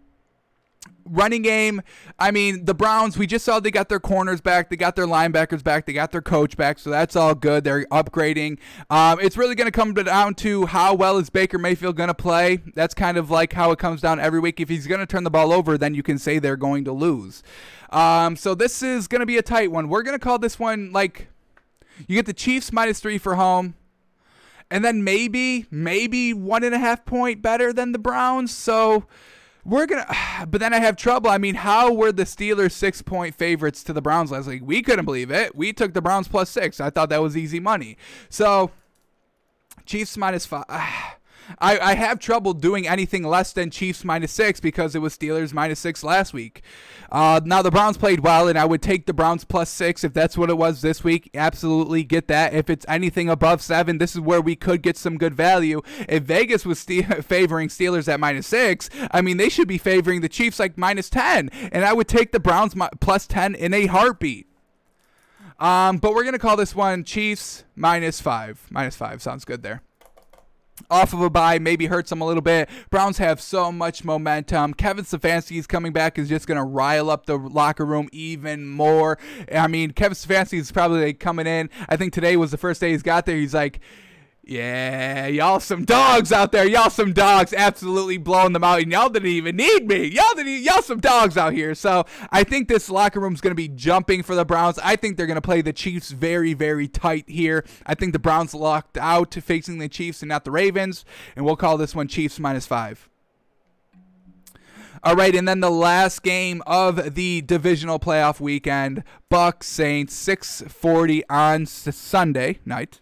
running game, I mean, the Browns, we just saw they got their corners back, they got their linebackers back, they got their coach back, so that's all good. They're upgrading. Um, it's really going to come down to how well is Baker Mayfield going to play. That's kind of like how it comes down every week. If he's going to turn the ball over, then you can say they're going to lose. Um, so this is going to be a tight one. We're going to call this one like you get the Chiefs minus three for home and then maybe maybe one and a half point better than the Browns. So we're gonna but then i have trouble. I mean how were the steelers six point favorites to the browns last week? We couldn't believe it. We took the browns plus six. I thought that was easy money. So chiefs minus five I, I have trouble doing anything less than Chiefs minus six because it was Steelers minus six last week. Uh, now the Browns played well, and I would take the Browns plus six if that's what it was this week. Absolutely get that. If it's anything above seven, this is where we could get some good value. If Vegas was favoring Steelers at minus six, I mean they should be favoring the Chiefs like minus ten, and I would take the Browns mi- plus ten in a heartbeat. Um, but we're gonna call this one Chiefs minus five. Minus five sounds good there off of a bye maybe hurts them a little bit. Browns have so much momentum. Kevin Stefanski is coming back is just going to rile up the locker room even more. I mean, Kevin Stefanski is probably coming in. I think today was the first day he's got there. He's like, yeah, y'all some dogs out there. Y'all some dogs, absolutely blowing them out, and y'all didn't even need me. Y'all didn't. Y'all some dogs out here. So I think this locker room's to be jumping for the Browns. I think they're to play the Chiefs very, very tight here. I think the Browns locked out to facing the Chiefs and not the Ravens, and we'll call this one Chiefs minus five. All right, and then the last game of the divisional playoff weekend, Bucks Saints 6:40 on Sunday night.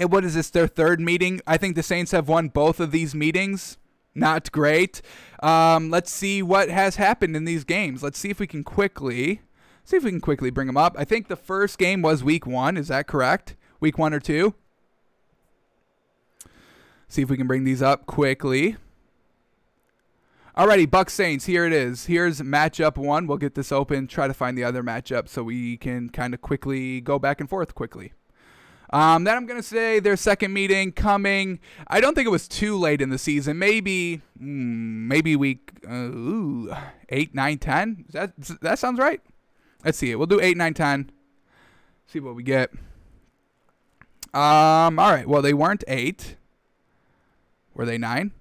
And what is this, their third meeting? I think the Saints have won both of these meetings. Not great. Um, let's see what has happened in these games. Let's see if we can quickly see if we can quickly bring them up. I think the first game was week one. Is that correct? Week one or two? See if we can bring these up quickly. Alrighty, Buck Saints. Here it is. Here's matchup one. We'll get this open. Try to find the other matchup so we can kind of quickly go back and forth quickly. Um, then I'm going to say their second meeting coming. I don't think it was too late in the season. Maybe, mm, maybe week uh, ooh, 8, 9, 10. That, that sounds right. Let's see it. We'll do 8, 9, 10. See what we get. Um, all right. Well, they weren't 8. Were they 9?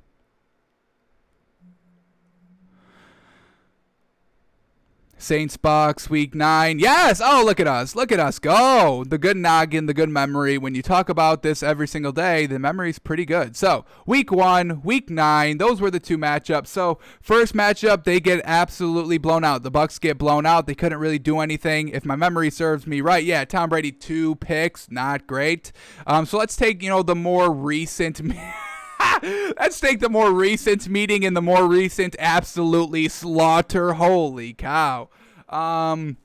Saints Bucks week nine. Yes. Oh, look at us. Look at us go. The good noggin, the good memory. When you talk about this every single day, the memory's pretty good. So week one, week nine, those were the two matchups. So first matchup, they get absolutely blown out. The Bucks get blown out. They couldn't really do anything. If my memory serves me right, yeah, Tom Brady two picks, not great. Um, so let's take you know the more recent. Let's take the more recent meeting and the more recent absolutely slaughter. Holy cow. Um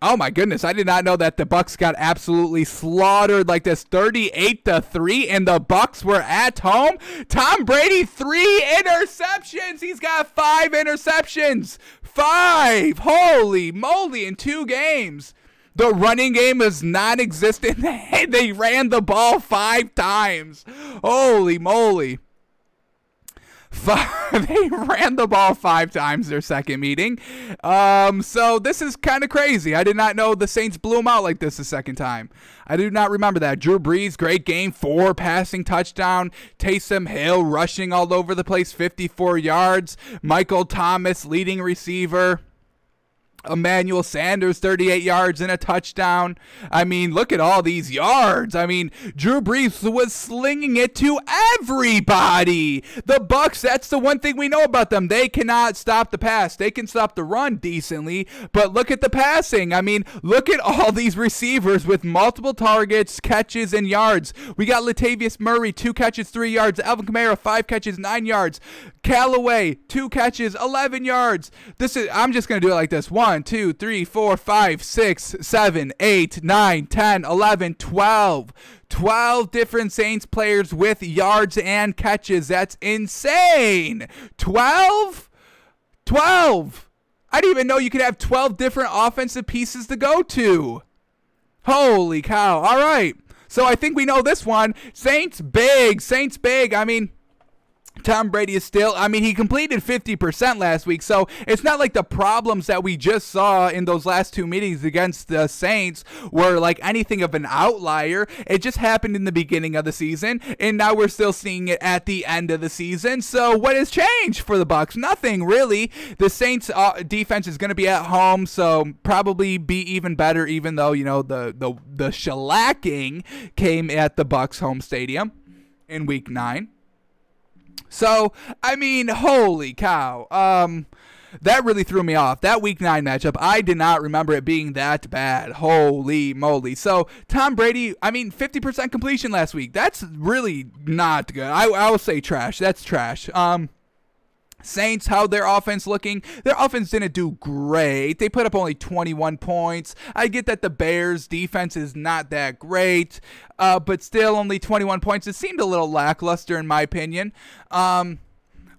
Oh my goodness, I did not know that the Bucks got absolutely slaughtered like this 38 to 3 and the Bucks were at home. Tom Brady 3 interceptions. He's got 5 interceptions. 5. Holy moly in 2 games. The running game is non existent. they ran the ball five times. Holy moly. They ran the ball five times their second meeting. Um, so this is kind of crazy. I did not know the Saints blew them out like this the second time. I do not remember that. Drew Brees, great game, four passing touchdown. Taysom Hill rushing all over the place, 54 yards. Michael Thomas, leading receiver. Emmanuel Sanders, 38 yards and a touchdown. I mean, look at all these yards. I mean, Drew Brees was slinging it to everybody. The Bucks, that's the one thing we know about them. They cannot stop the pass. They can stop the run decently, but look at the passing. I mean, look at all these receivers with multiple targets, catches, and yards. We got Latavius Murray, two catches, three yards. Alvin Kamara, five catches, nine yards. Callaway, two catches, 11 yards. This is, I'm just going to do it like this. One, two, three, four, five, six, seven, eight, nine, 10, 11, 12. 12 different Saints players with yards and catches. That's insane. 12? 12. I didn't even know you could have 12 different offensive pieces to go to. Holy cow. All right. So I think we know this one. Saints big. Saints big. I mean, Tom Brady is still, I mean, he completed 50% last week, so it's not like the problems that we just saw in those last two meetings against the Saints were like anything of an outlier. It just happened in the beginning of the season, and now we're still seeing it at the end of the season. So, what has changed for the Bucks? Nothing really. The Saints' uh, defense is going to be at home, so probably be even better, even though, you know, the, the, the shellacking came at the Bucks' home stadium in week nine. So, I mean, holy cow. Um, that really threw me off. That week nine matchup, I did not remember it being that bad. Holy moly. So, Tom Brady, I mean, 50% completion last week. That's really not good. I, I will say trash. That's trash. Um, Saints, how their offense looking? Their offense didn't do great. They put up only 21 points. I get that the Bears' defense is not that great, uh, but still only 21 points. It seemed a little lackluster in my opinion. Um,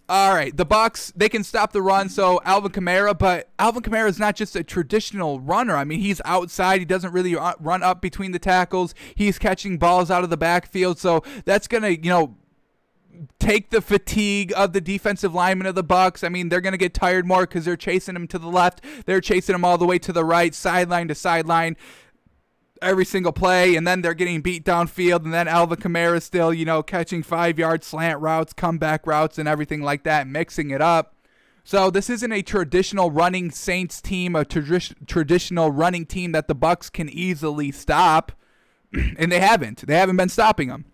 all right, the Bucks they can stop the run. So Alvin Kamara, but Alvin Kamara is not just a traditional runner. I mean, he's outside. He doesn't really run up between the tackles. He's catching balls out of the backfield. So that's gonna you know take the fatigue of the defensive linemen of the Bucks. I mean, they're going to get tired more because they're chasing him to the left. They're chasing him all the way to the right, sideline to sideline, every single play, and then they're getting beat downfield. And then Alvin Kamara is still, you know, catching five yard slant routes, comeback routes, and everything like that, mixing it up. So this isn't a traditional running Saints team, a tradi- traditional running team that the Bucks can easily stop, and they haven't. They haven't been stopping them.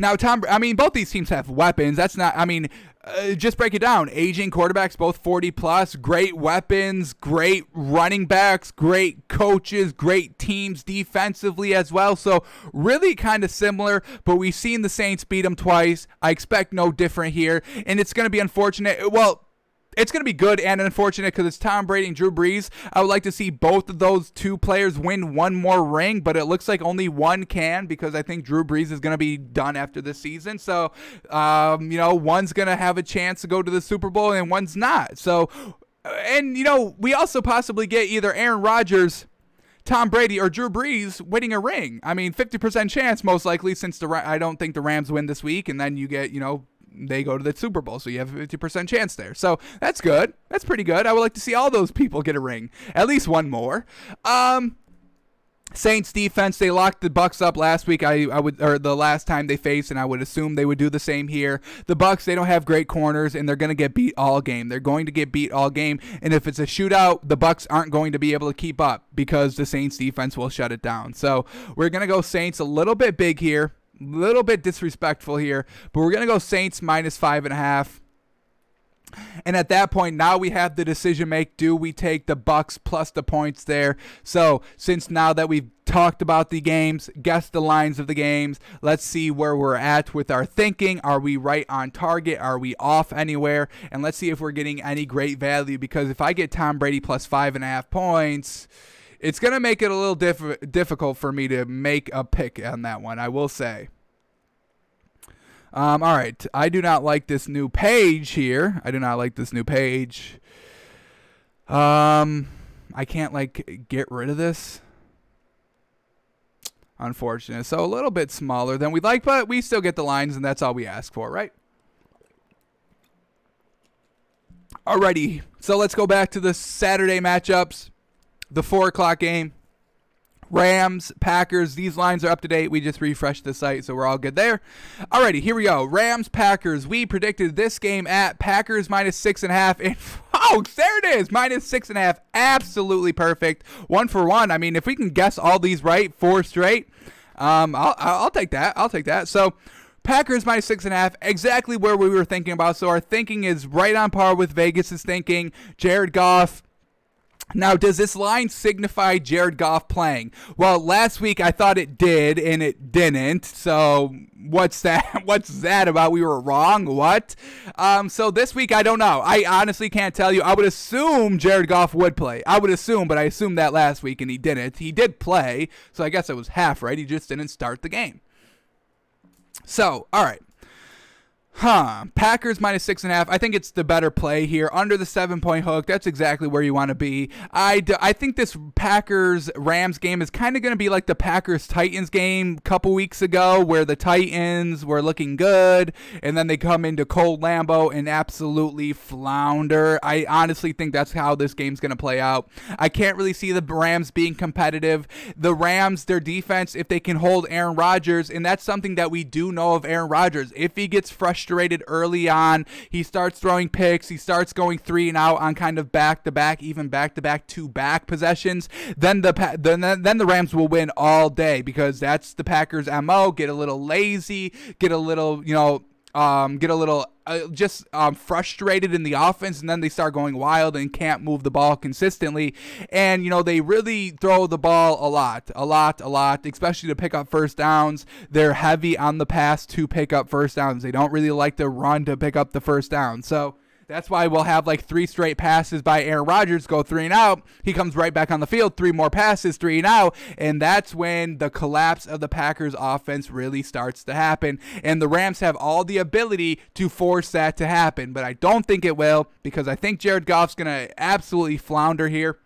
Now, Tom, I mean, both these teams have weapons. That's not, I mean, uh, just break it down. Aging quarterbacks, both 40 plus, great weapons, great running backs, great coaches, great teams defensively as well. So, really kind of similar, but we've seen the Saints beat them twice. I expect no different here. And it's going to be unfortunate. Well, it's going to be good and unfortunate because it's Tom Brady and Drew Brees. I would like to see both of those two players win one more ring, but it looks like only one can because I think Drew Brees is going to be done after this season. So, um, you know, one's going to have a chance to go to the Super Bowl and one's not. So, and, you know, we also possibly get either Aaron Rodgers. Tom Brady or Drew Brees winning a ring. I mean, 50% chance most likely since the I don't think the Rams win this week and then you get, you know, they go to the Super Bowl, so you have a 50% chance there. So that's good. That's pretty good. I would like to see all those people get a ring, at least one more. Um, Saints defense, they locked the Bucks up last week. I, I would or the last time they faced, and I would assume they would do the same here. The Bucks, they don't have great corners, and they're going to get beat all game. They're going to get beat all game, and if it's a shootout, the Bucks aren't going to be able to keep up because the Saints defense will shut it down. So we're going to go Saints a little bit big here, little bit disrespectful here, but we're going to go Saints minus five and a half. And at that point, now we have the decision make. Do we take the Bucks plus the points there? So since now that we've talked about the games, guessed the lines of the games, let's see where we're at with our thinking. Are we right on target? Are we off anywhere? And let's see if we're getting any great value. Because if I get Tom Brady plus five and a half points, it's gonna make it a little diff- difficult for me to make a pick on that one. I will say. Um, all right. I do not like this new page here. I do not like this new page. Um, I can't like get rid of this. Unfortunate. So a little bit smaller than we'd like, but we still get the lines, and that's all we ask for, right? Alrighty. So let's go back to the Saturday matchups. The four o'clock game. Rams, Packers, these lines are up to date. We just refreshed the site, so we're all good there. Alrighty, here we go. Rams, Packers. We predicted this game at Packers minus six and a half. And there it is, minus six and a half. Absolutely perfect. One for one. I mean, if we can guess all these right, four straight, um, I'll, I'll take that. I'll take that. So. Packers minus six and a half, exactly where we were thinking about. So our thinking is right on par with Vegas's thinking. Jared Goff, now, does this line signify Jared Goff playing? Well, last week I thought it did, and it didn't. So, what's that? What's that about? We were wrong. What? Um, so this week I don't know. I honestly can't tell you. I would assume Jared Goff would play. I would assume, but I assumed that last week, and he didn't. He did play, so I guess it was half right. He just didn't start the game. So, all right. Huh. Packers minus six and a half. I think it's the better play here. Under the seven point hook. That's exactly where you want to be. I, d- I think this Packers Rams game is kind of going to be like the Packers Titans game a couple weeks ago, where the Titans were looking good, and then they come into cold Lambeau and absolutely flounder. I honestly think that's how this game's going to play out. I can't really see the Rams being competitive. The Rams, their defense, if they can hold Aaron Rodgers, and that's something that we do know of Aaron Rodgers. If he gets frustrated, frustrated early on. He starts throwing picks. He starts going three and out on kind of back to back, even back to back two back possessions. Then the then then the Rams will win all day because that's the Packers' mo. Get a little lazy, get a little you know um, get a little uh, just um, frustrated in the offense, and then they start going wild and can't move the ball consistently. And you know they really throw the ball a lot, a lot, a lot, especially to pick up first downs. They're heavy on the pass to pick up first downs. They don't really like to run to pick up the first down. So that's why we'll have like three straight passes by Aaron Rodgers go three and out. He comes right back on the field, three more passes, three and out. And that's when the collapse of the Packers offense really starts to happen. And the Rams have all the ability to force that to happen. But I don't think it will because I think Jared Goff's going to absolutely flounder here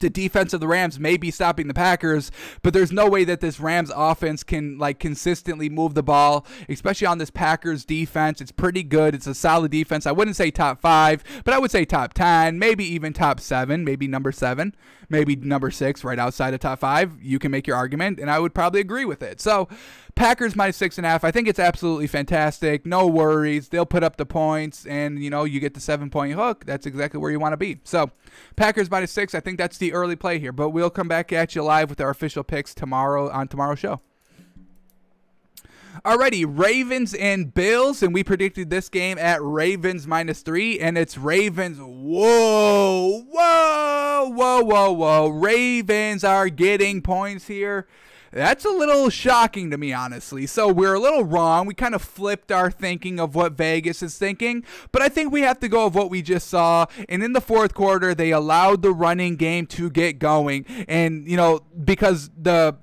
the defense of the Rams may be stopping the Packers, but there's no way that this Rams offense can like consistently move the ball, especially on this Packers defense. It's pretty good. It's a solid defense. I wouldn't say top five, but I would say top 10, maybe even top seven, maybe number seven, maybe number six, right outside of top five. You can make your argument, and I would probably agree with it. So, Packers minus six and a half. I think it's absolutely fantastic. No worries. They'll put up the points, and you know you get the seven point hook. That's exactly where you want to be. So, Packers minus six. I think that's the early play here. But we'll come back at you live with our official picks tomorrow on tomorrow's show. Alrighty, Ravens and Bills, and we predicted this game at Ravens minus three, and it's Ravens. Whoa, whoa, whoa, whoa, whoa! Ravens are getting points here. That's a little shocking to me, honestly. So we're a little wrong. We kind of flipped our thinking of what Vegas is thinking, but I think we have to go of what we just saw. And in the fourth quarter, they allowed the running game to get going, and you know because the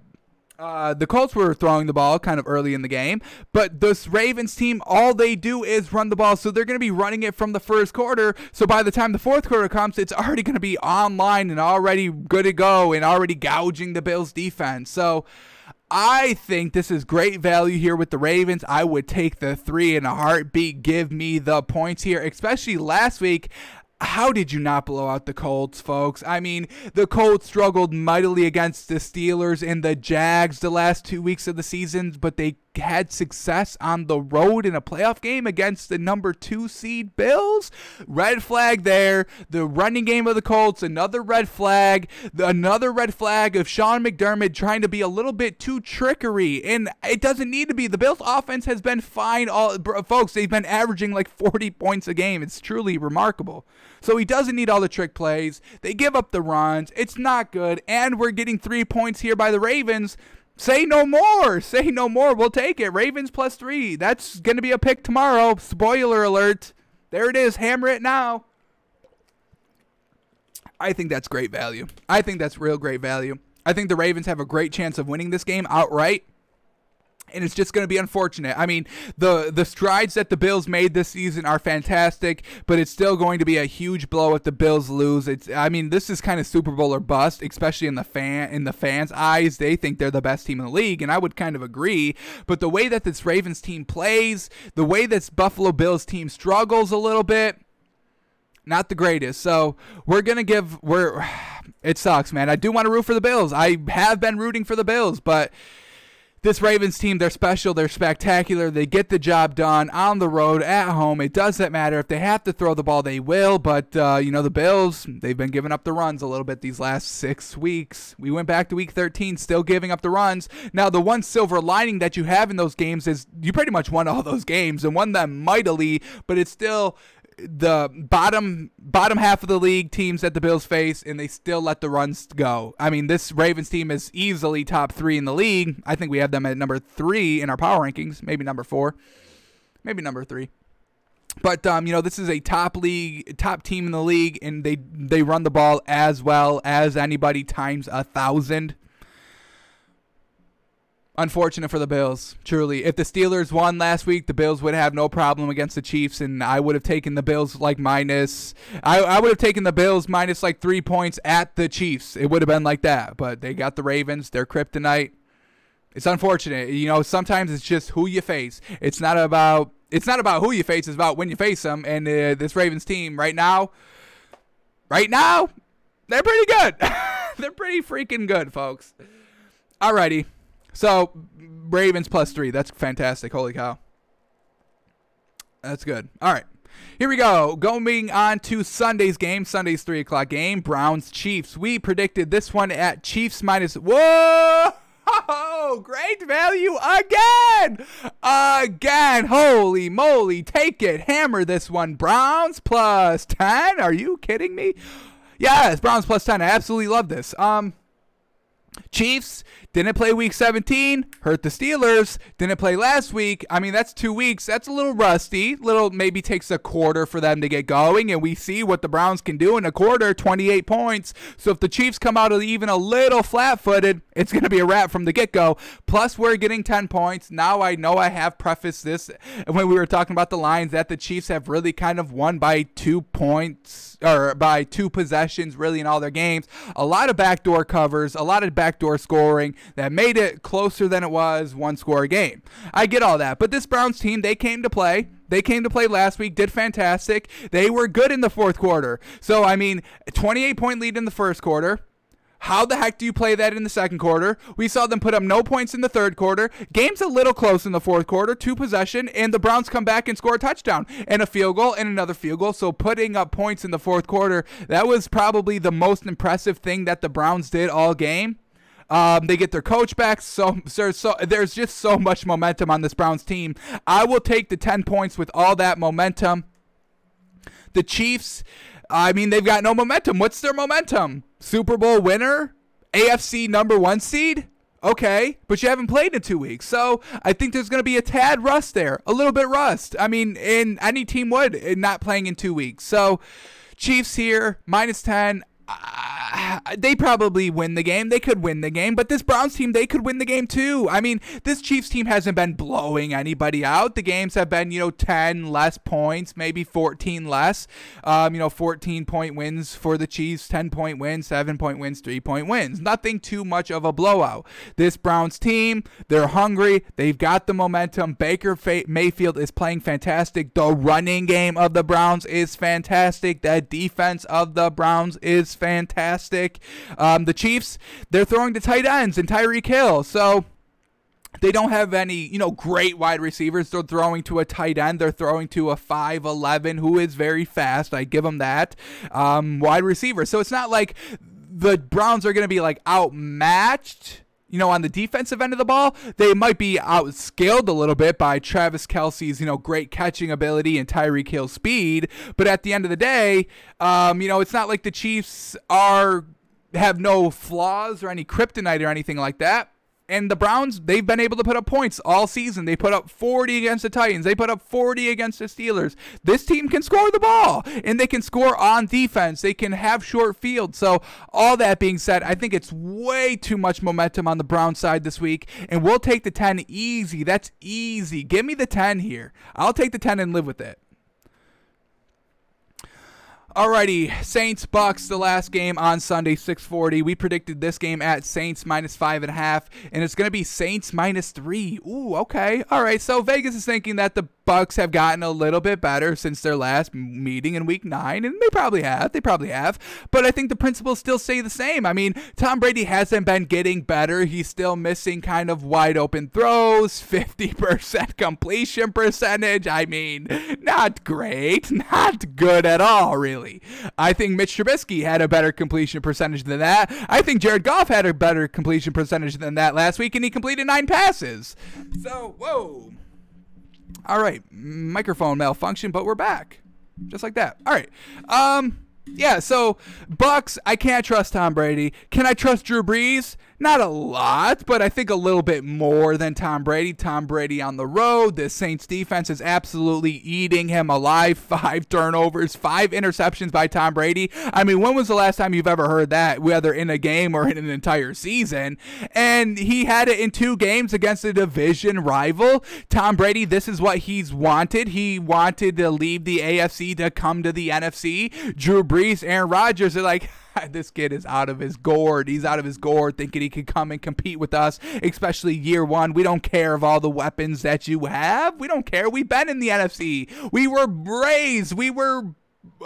uh, the Colts were throwing the ball kind of early in the game, but this Ravens team, all they do is run the ball. So they're going to be running it from the first quarter. So by the time the fourth quarter comes, it's already going to be online and already good to go and already gouging the Bills defense. So I think this is great value here with the Ravens. I would take the three in a heartbeat. Give me the points here, especially last week. How did you not blow out the Colts, folks? I mean, the Colts struggled mightily against the Steelers and the Jags the last two weeks of the season, but they had success on the road in a playoff game against the number two seed Bills. Red flag there. The running game of the Colts, another red flag. Another red flag of Sean McDermott trying to be a little bit too trickery. And it doesn't need to be. The Bills offense has been fine. All folks, they've been averaging like 40 points a game. It's truly remarkable. So he doesn't need all the trick plays. They give up the runs. It's not good. And we're getting three points here by the Ravens. Say no more. Say no more. We'll take it. Ravens plus three. That's going to be a pick tomorrow. Spoiler alert. There it is. Hammer it now. I think that's great value. I think that's real great value. I think the Ravens have a great chance of winning this game outright and it's just going to be unfortunate. I mean, the the strides that the Bills made this season are fantastic, but it's still going to be a huge blow if the Bills lose. It's I mean, this is kind of Super Bowl or bust, especially in the fan in the fans' eyes. They think they're the best team in the league, and I would kind of agree. But the way that this Ravens team plays, the way this Buffalo Bills team struggles a little bit, not the greatest. So we're gonna give we're it sucks, man. I do want to root for the Bills. I have been rooting for the Bills, but this Ravens team, they're special, they're spectacular, they get the job done on the road, at home. It doesn't matter if they have to throw the ball, they will. But uh, you know the Bills, they've been giving up the runs a little bit these last six weeks. We went back to Week 13, still giving up the runs. Now the one silver lining that you have in those games is you pretty much won all those games and won them mightily, but it's still the bottom bottom half of the league teams that the Bills face, and they still let the runs go. I mean, this Ravens team is easily top three in the league. I think we have them at number three in our power rankings, maybe number four, maybe number three. But um, you know, this is a top league, top team in the league, and they they run the ball as well as anybody times a thousand. Unfortunate for the Bills, truly. If the Steelers won last week, the Bills would have no problem against the Chiefs, and I would have taken the Bills like minus. I, I would have taken the Bills minus like three points at the Chiefs. It would have been like that, but they got the Ravens. They're kryptonite. It's unfortunate, you know. Sometimes it's just who you face. It's not about it's not about who you face. It's about when you face them. And uh, this Ravens team right now, right now, they're pretty good. they're pretty freaking good, folks. Alrighty. So Ravens plus three. That's fantastic. Holy cow. That's good. All right. Here we go. Going on to Sunday's game. Sunday's 3 o'clock game. Browns Chiefs. We predicted this one at Chiefs minus. Whoa! great value again! Again. Holy moly. Take it. Hammer this one. Browns plus 10. Are you kidding me? Yes, Browns plus 10. I absolutely love this. Um, Chiefs didn't play week 17, hurt the Steelers. Didn't play last week. I mean, that's two weeks. That's a little rusty. Little maybe takes a quarter for them to get going, and we see what the Browns can do in a quarter 28 points. So if the Chiefs come out even a little flat footed, it's going to be a wrap from the get go. Plus, we're getting 10 points. Now I know I have prefaced this when we were talking about the lines that the Chiefs have really kind of won by two points or by two possessions really in all their games. A lot of backdoor covers, a lot of backdoor scoring that made it closer than it was one score game. I get all that, but this Browns team, they came to play. They came to play last week, did fantastic. They were good in the fourth quarter. So, I mean, 28 point lead in the first quarter. How the heck do you play that in the second quarter? We saw them put up no points in the third quarter. Game's a little close in the fourth quarter, two possession, and the Browns come back and score a touchdown and a field goal and another field goal. So putting up points in the fourth quarter, that was probably the most impressive thing that the Browns did all game. Um, they get their coach back. So, so, so there's just so much momentum on this Browns team. I will take the 10 points with all that momentum. The Chiefs, I mean, they've got no momentum. What's their momentum? Super Bowl winner, AFC number one seed. Okay, but you haven't played in two weeks, so I think there's going to be a tad rust there, a little bit rust. I mean, in any team would in not playing in two weeks. So, Chiefs here minus ten. Uh, they probably win the game. They could win the game, but this Browns team, they could win the game too. I mean, this Chiefs team hasn't been blowing anybody out. The games have been, you know, 10 less points, maybe 14 less. Um, you know, 14 point wins for the Chiefs, 10 point wins, 7 point wins, 3 point wins. Nothing too much of a blowout. This Browns team, they're hungry. They've got the momentum. Baker Mayfield is playing fantastic. The running game of the Browns is fantastic. The defense of the Browns is fantastic. Um, the Chiefs, they're throwing to tight ends and Tyreek Hill. So they don't have any, you know, great wide receivers. They're throwing to a tight end. They're throwing to a 5'11 who is very fast. I give them that. Um, wide receiver. So it's not like the Browns are going to be like outmatched you know, on the defensive end of the ball, they might be outscaled a little bit by Travis Kelce's, you know, great catching ability and Tyreek Hill's speed. But at the end of the day, um, you know, it's not like the Chiefs are have no flaws or any kryptonite or anything like that. And the Browns, they've been able to put up points all season. They put up 40 against the Titans. They put up 40 against the Steelers. This team can score the ball, and they can score on defense. They can have short field. So, all that being said, I think it's way too much momentum on the Brown side this week, and we'll take the 10 easy. That's easy. Give me the 10 here. I'll take the 10 and live with it. Alrighty, Saints Bucks, the last game on Sunday, 640. We predicted this game at Saints minus five and a half, and it's gonna be Saints minus three. Ooh, okay. Alright, so Vegas is thinking that the Bucks have gotten a little bit better since their last meeting in week nine, and they probably have. They probably have. But I think the principles still stay the same. I mean, Tom Brady hasn't been getting better. He's still missing kind of wide open throws, 50% completion percentage. I mean, not great. Not good at all, really. I think Mitch Trubisky had a better completion percentage than that. I think Jared Goff had a better completion percentage than that last week, and he completed nine passes. So, whoa. All right, microphone malfunction, but we're back. Just like that. All right. Um yeah, so Bucks, I can't trust Tom Brady. Can I trust Drew Brees? Not a lot, but I think a little bit more than Tom Brady. Tom Brady on the road. The Saints defense is absolutely eating him alive. Five turnovers, five interceptions by Tom Brady. I mean, when was the last time you've ever heard that, whether in a game or in an entire season? And he had it in two games against a division rival. Tom Brady, this is what he's wanted. He wanted to leave the AFC to come to the NFC. Drew Brees, Aaron Rodgers are like, this kid is out of his gourd. He's out of his gourd thinking he could come and compete with us, especially year one. We don't care of all the weapons that you have. We don't care. We've been in the NFC. We were raised. We were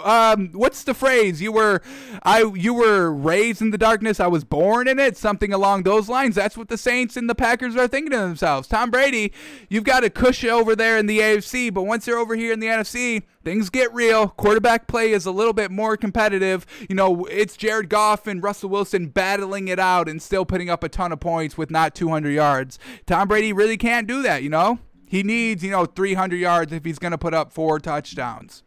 um what's the phrase? You were i you were raised in the darkness i was born in it something along those lines. That's what the saints and the packers are thinking to themselves. Tom brady you've got a cushion over there in the afc but once you're over here in the nfc things get real. Quarterback play is a little bit more competitive. You know it's jared goff and russell wilson battling it out and still putting up a ton of points with not 200 yards. Tom brady really can't do that you know? He needs you know 300 yards if he's going to put up four touchdowns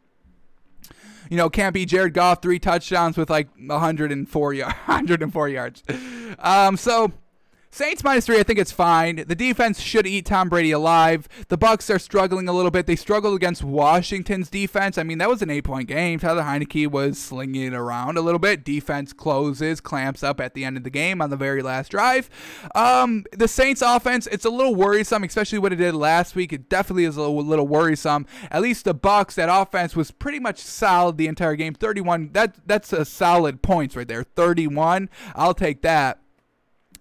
you know, can't be Jared Goff three touchdowns with like 104 yards. 104 yards. Um, so Saints minus three, I think it's fine. The defense should eat Tom Brady alive. The Bucks are struggling a little bit. They struggled against Washington's defense. I mean, that was an eight-point game. Tyler Heinicke was slinging it around a little bit. Defense closes, clamps up at the end of the game on the very last drive. Um, the Saints offense, it's a little worrisome, especially what it did last week. It definitely is a little, little worrisome. At least the Bucks, that offense was pretty much solid the entire game. 31. That that's a solid points right there. 31. I'll take that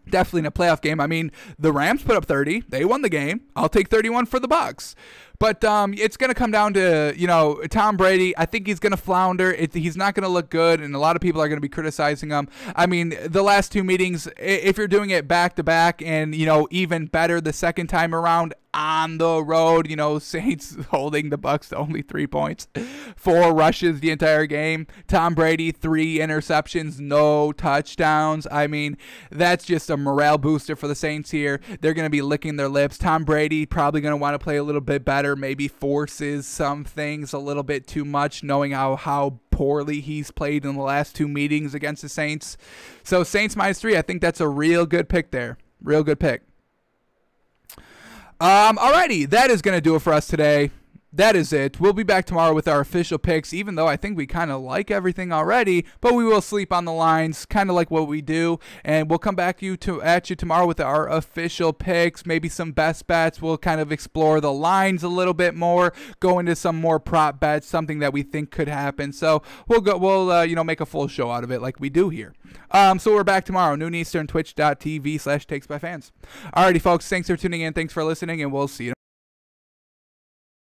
definitely in a playoff game. I mean, the Rams put up 30. They won the game. I'll take 31 for the Bucks. But um, it's going to come down to, you know, Tom Brady. I think he's going to flounder. It, he's not going to look good, and a lot of people are going to be criticizing him. I mean, the last two meetings, if you're doing it back to back and, you know, even better the second time around, on the road. You know, Saints holding the Bucks to only three points, four rushes the entire game. Tom Brady three interceptions, no touchdowns. I mean, that's just a morale booster for the Saints here. They're going to be licking their lips. Tom Brady probably going to want to play a little bit better. Maybe forces some things a little bit too much, knowing how how poorly he's played in the last two meetings against the Saints. So Saints minus three, I think that's a real good pick there. Real good pick. Um, alrighty, that is going to do it for us today. That is it. We'll be back tomorrow with our official picks, even though I think we kind of like everything already, but we will sleep on the lines, kind of like what we do. And we'll come back you to at you tomorrow with our official picks, maybe some best bets. We'll kind of explore the lines a little bit more, go into some more prop bets, something that we think could happen. So we'll go we'll uh, you know make a full show out of it like we do here. Um, so we're back tomorrow, noon Eastern, twitch.tv slash takes by fans. Alrighty folks, thanks for tuning in, thanks for listening, and we'll see you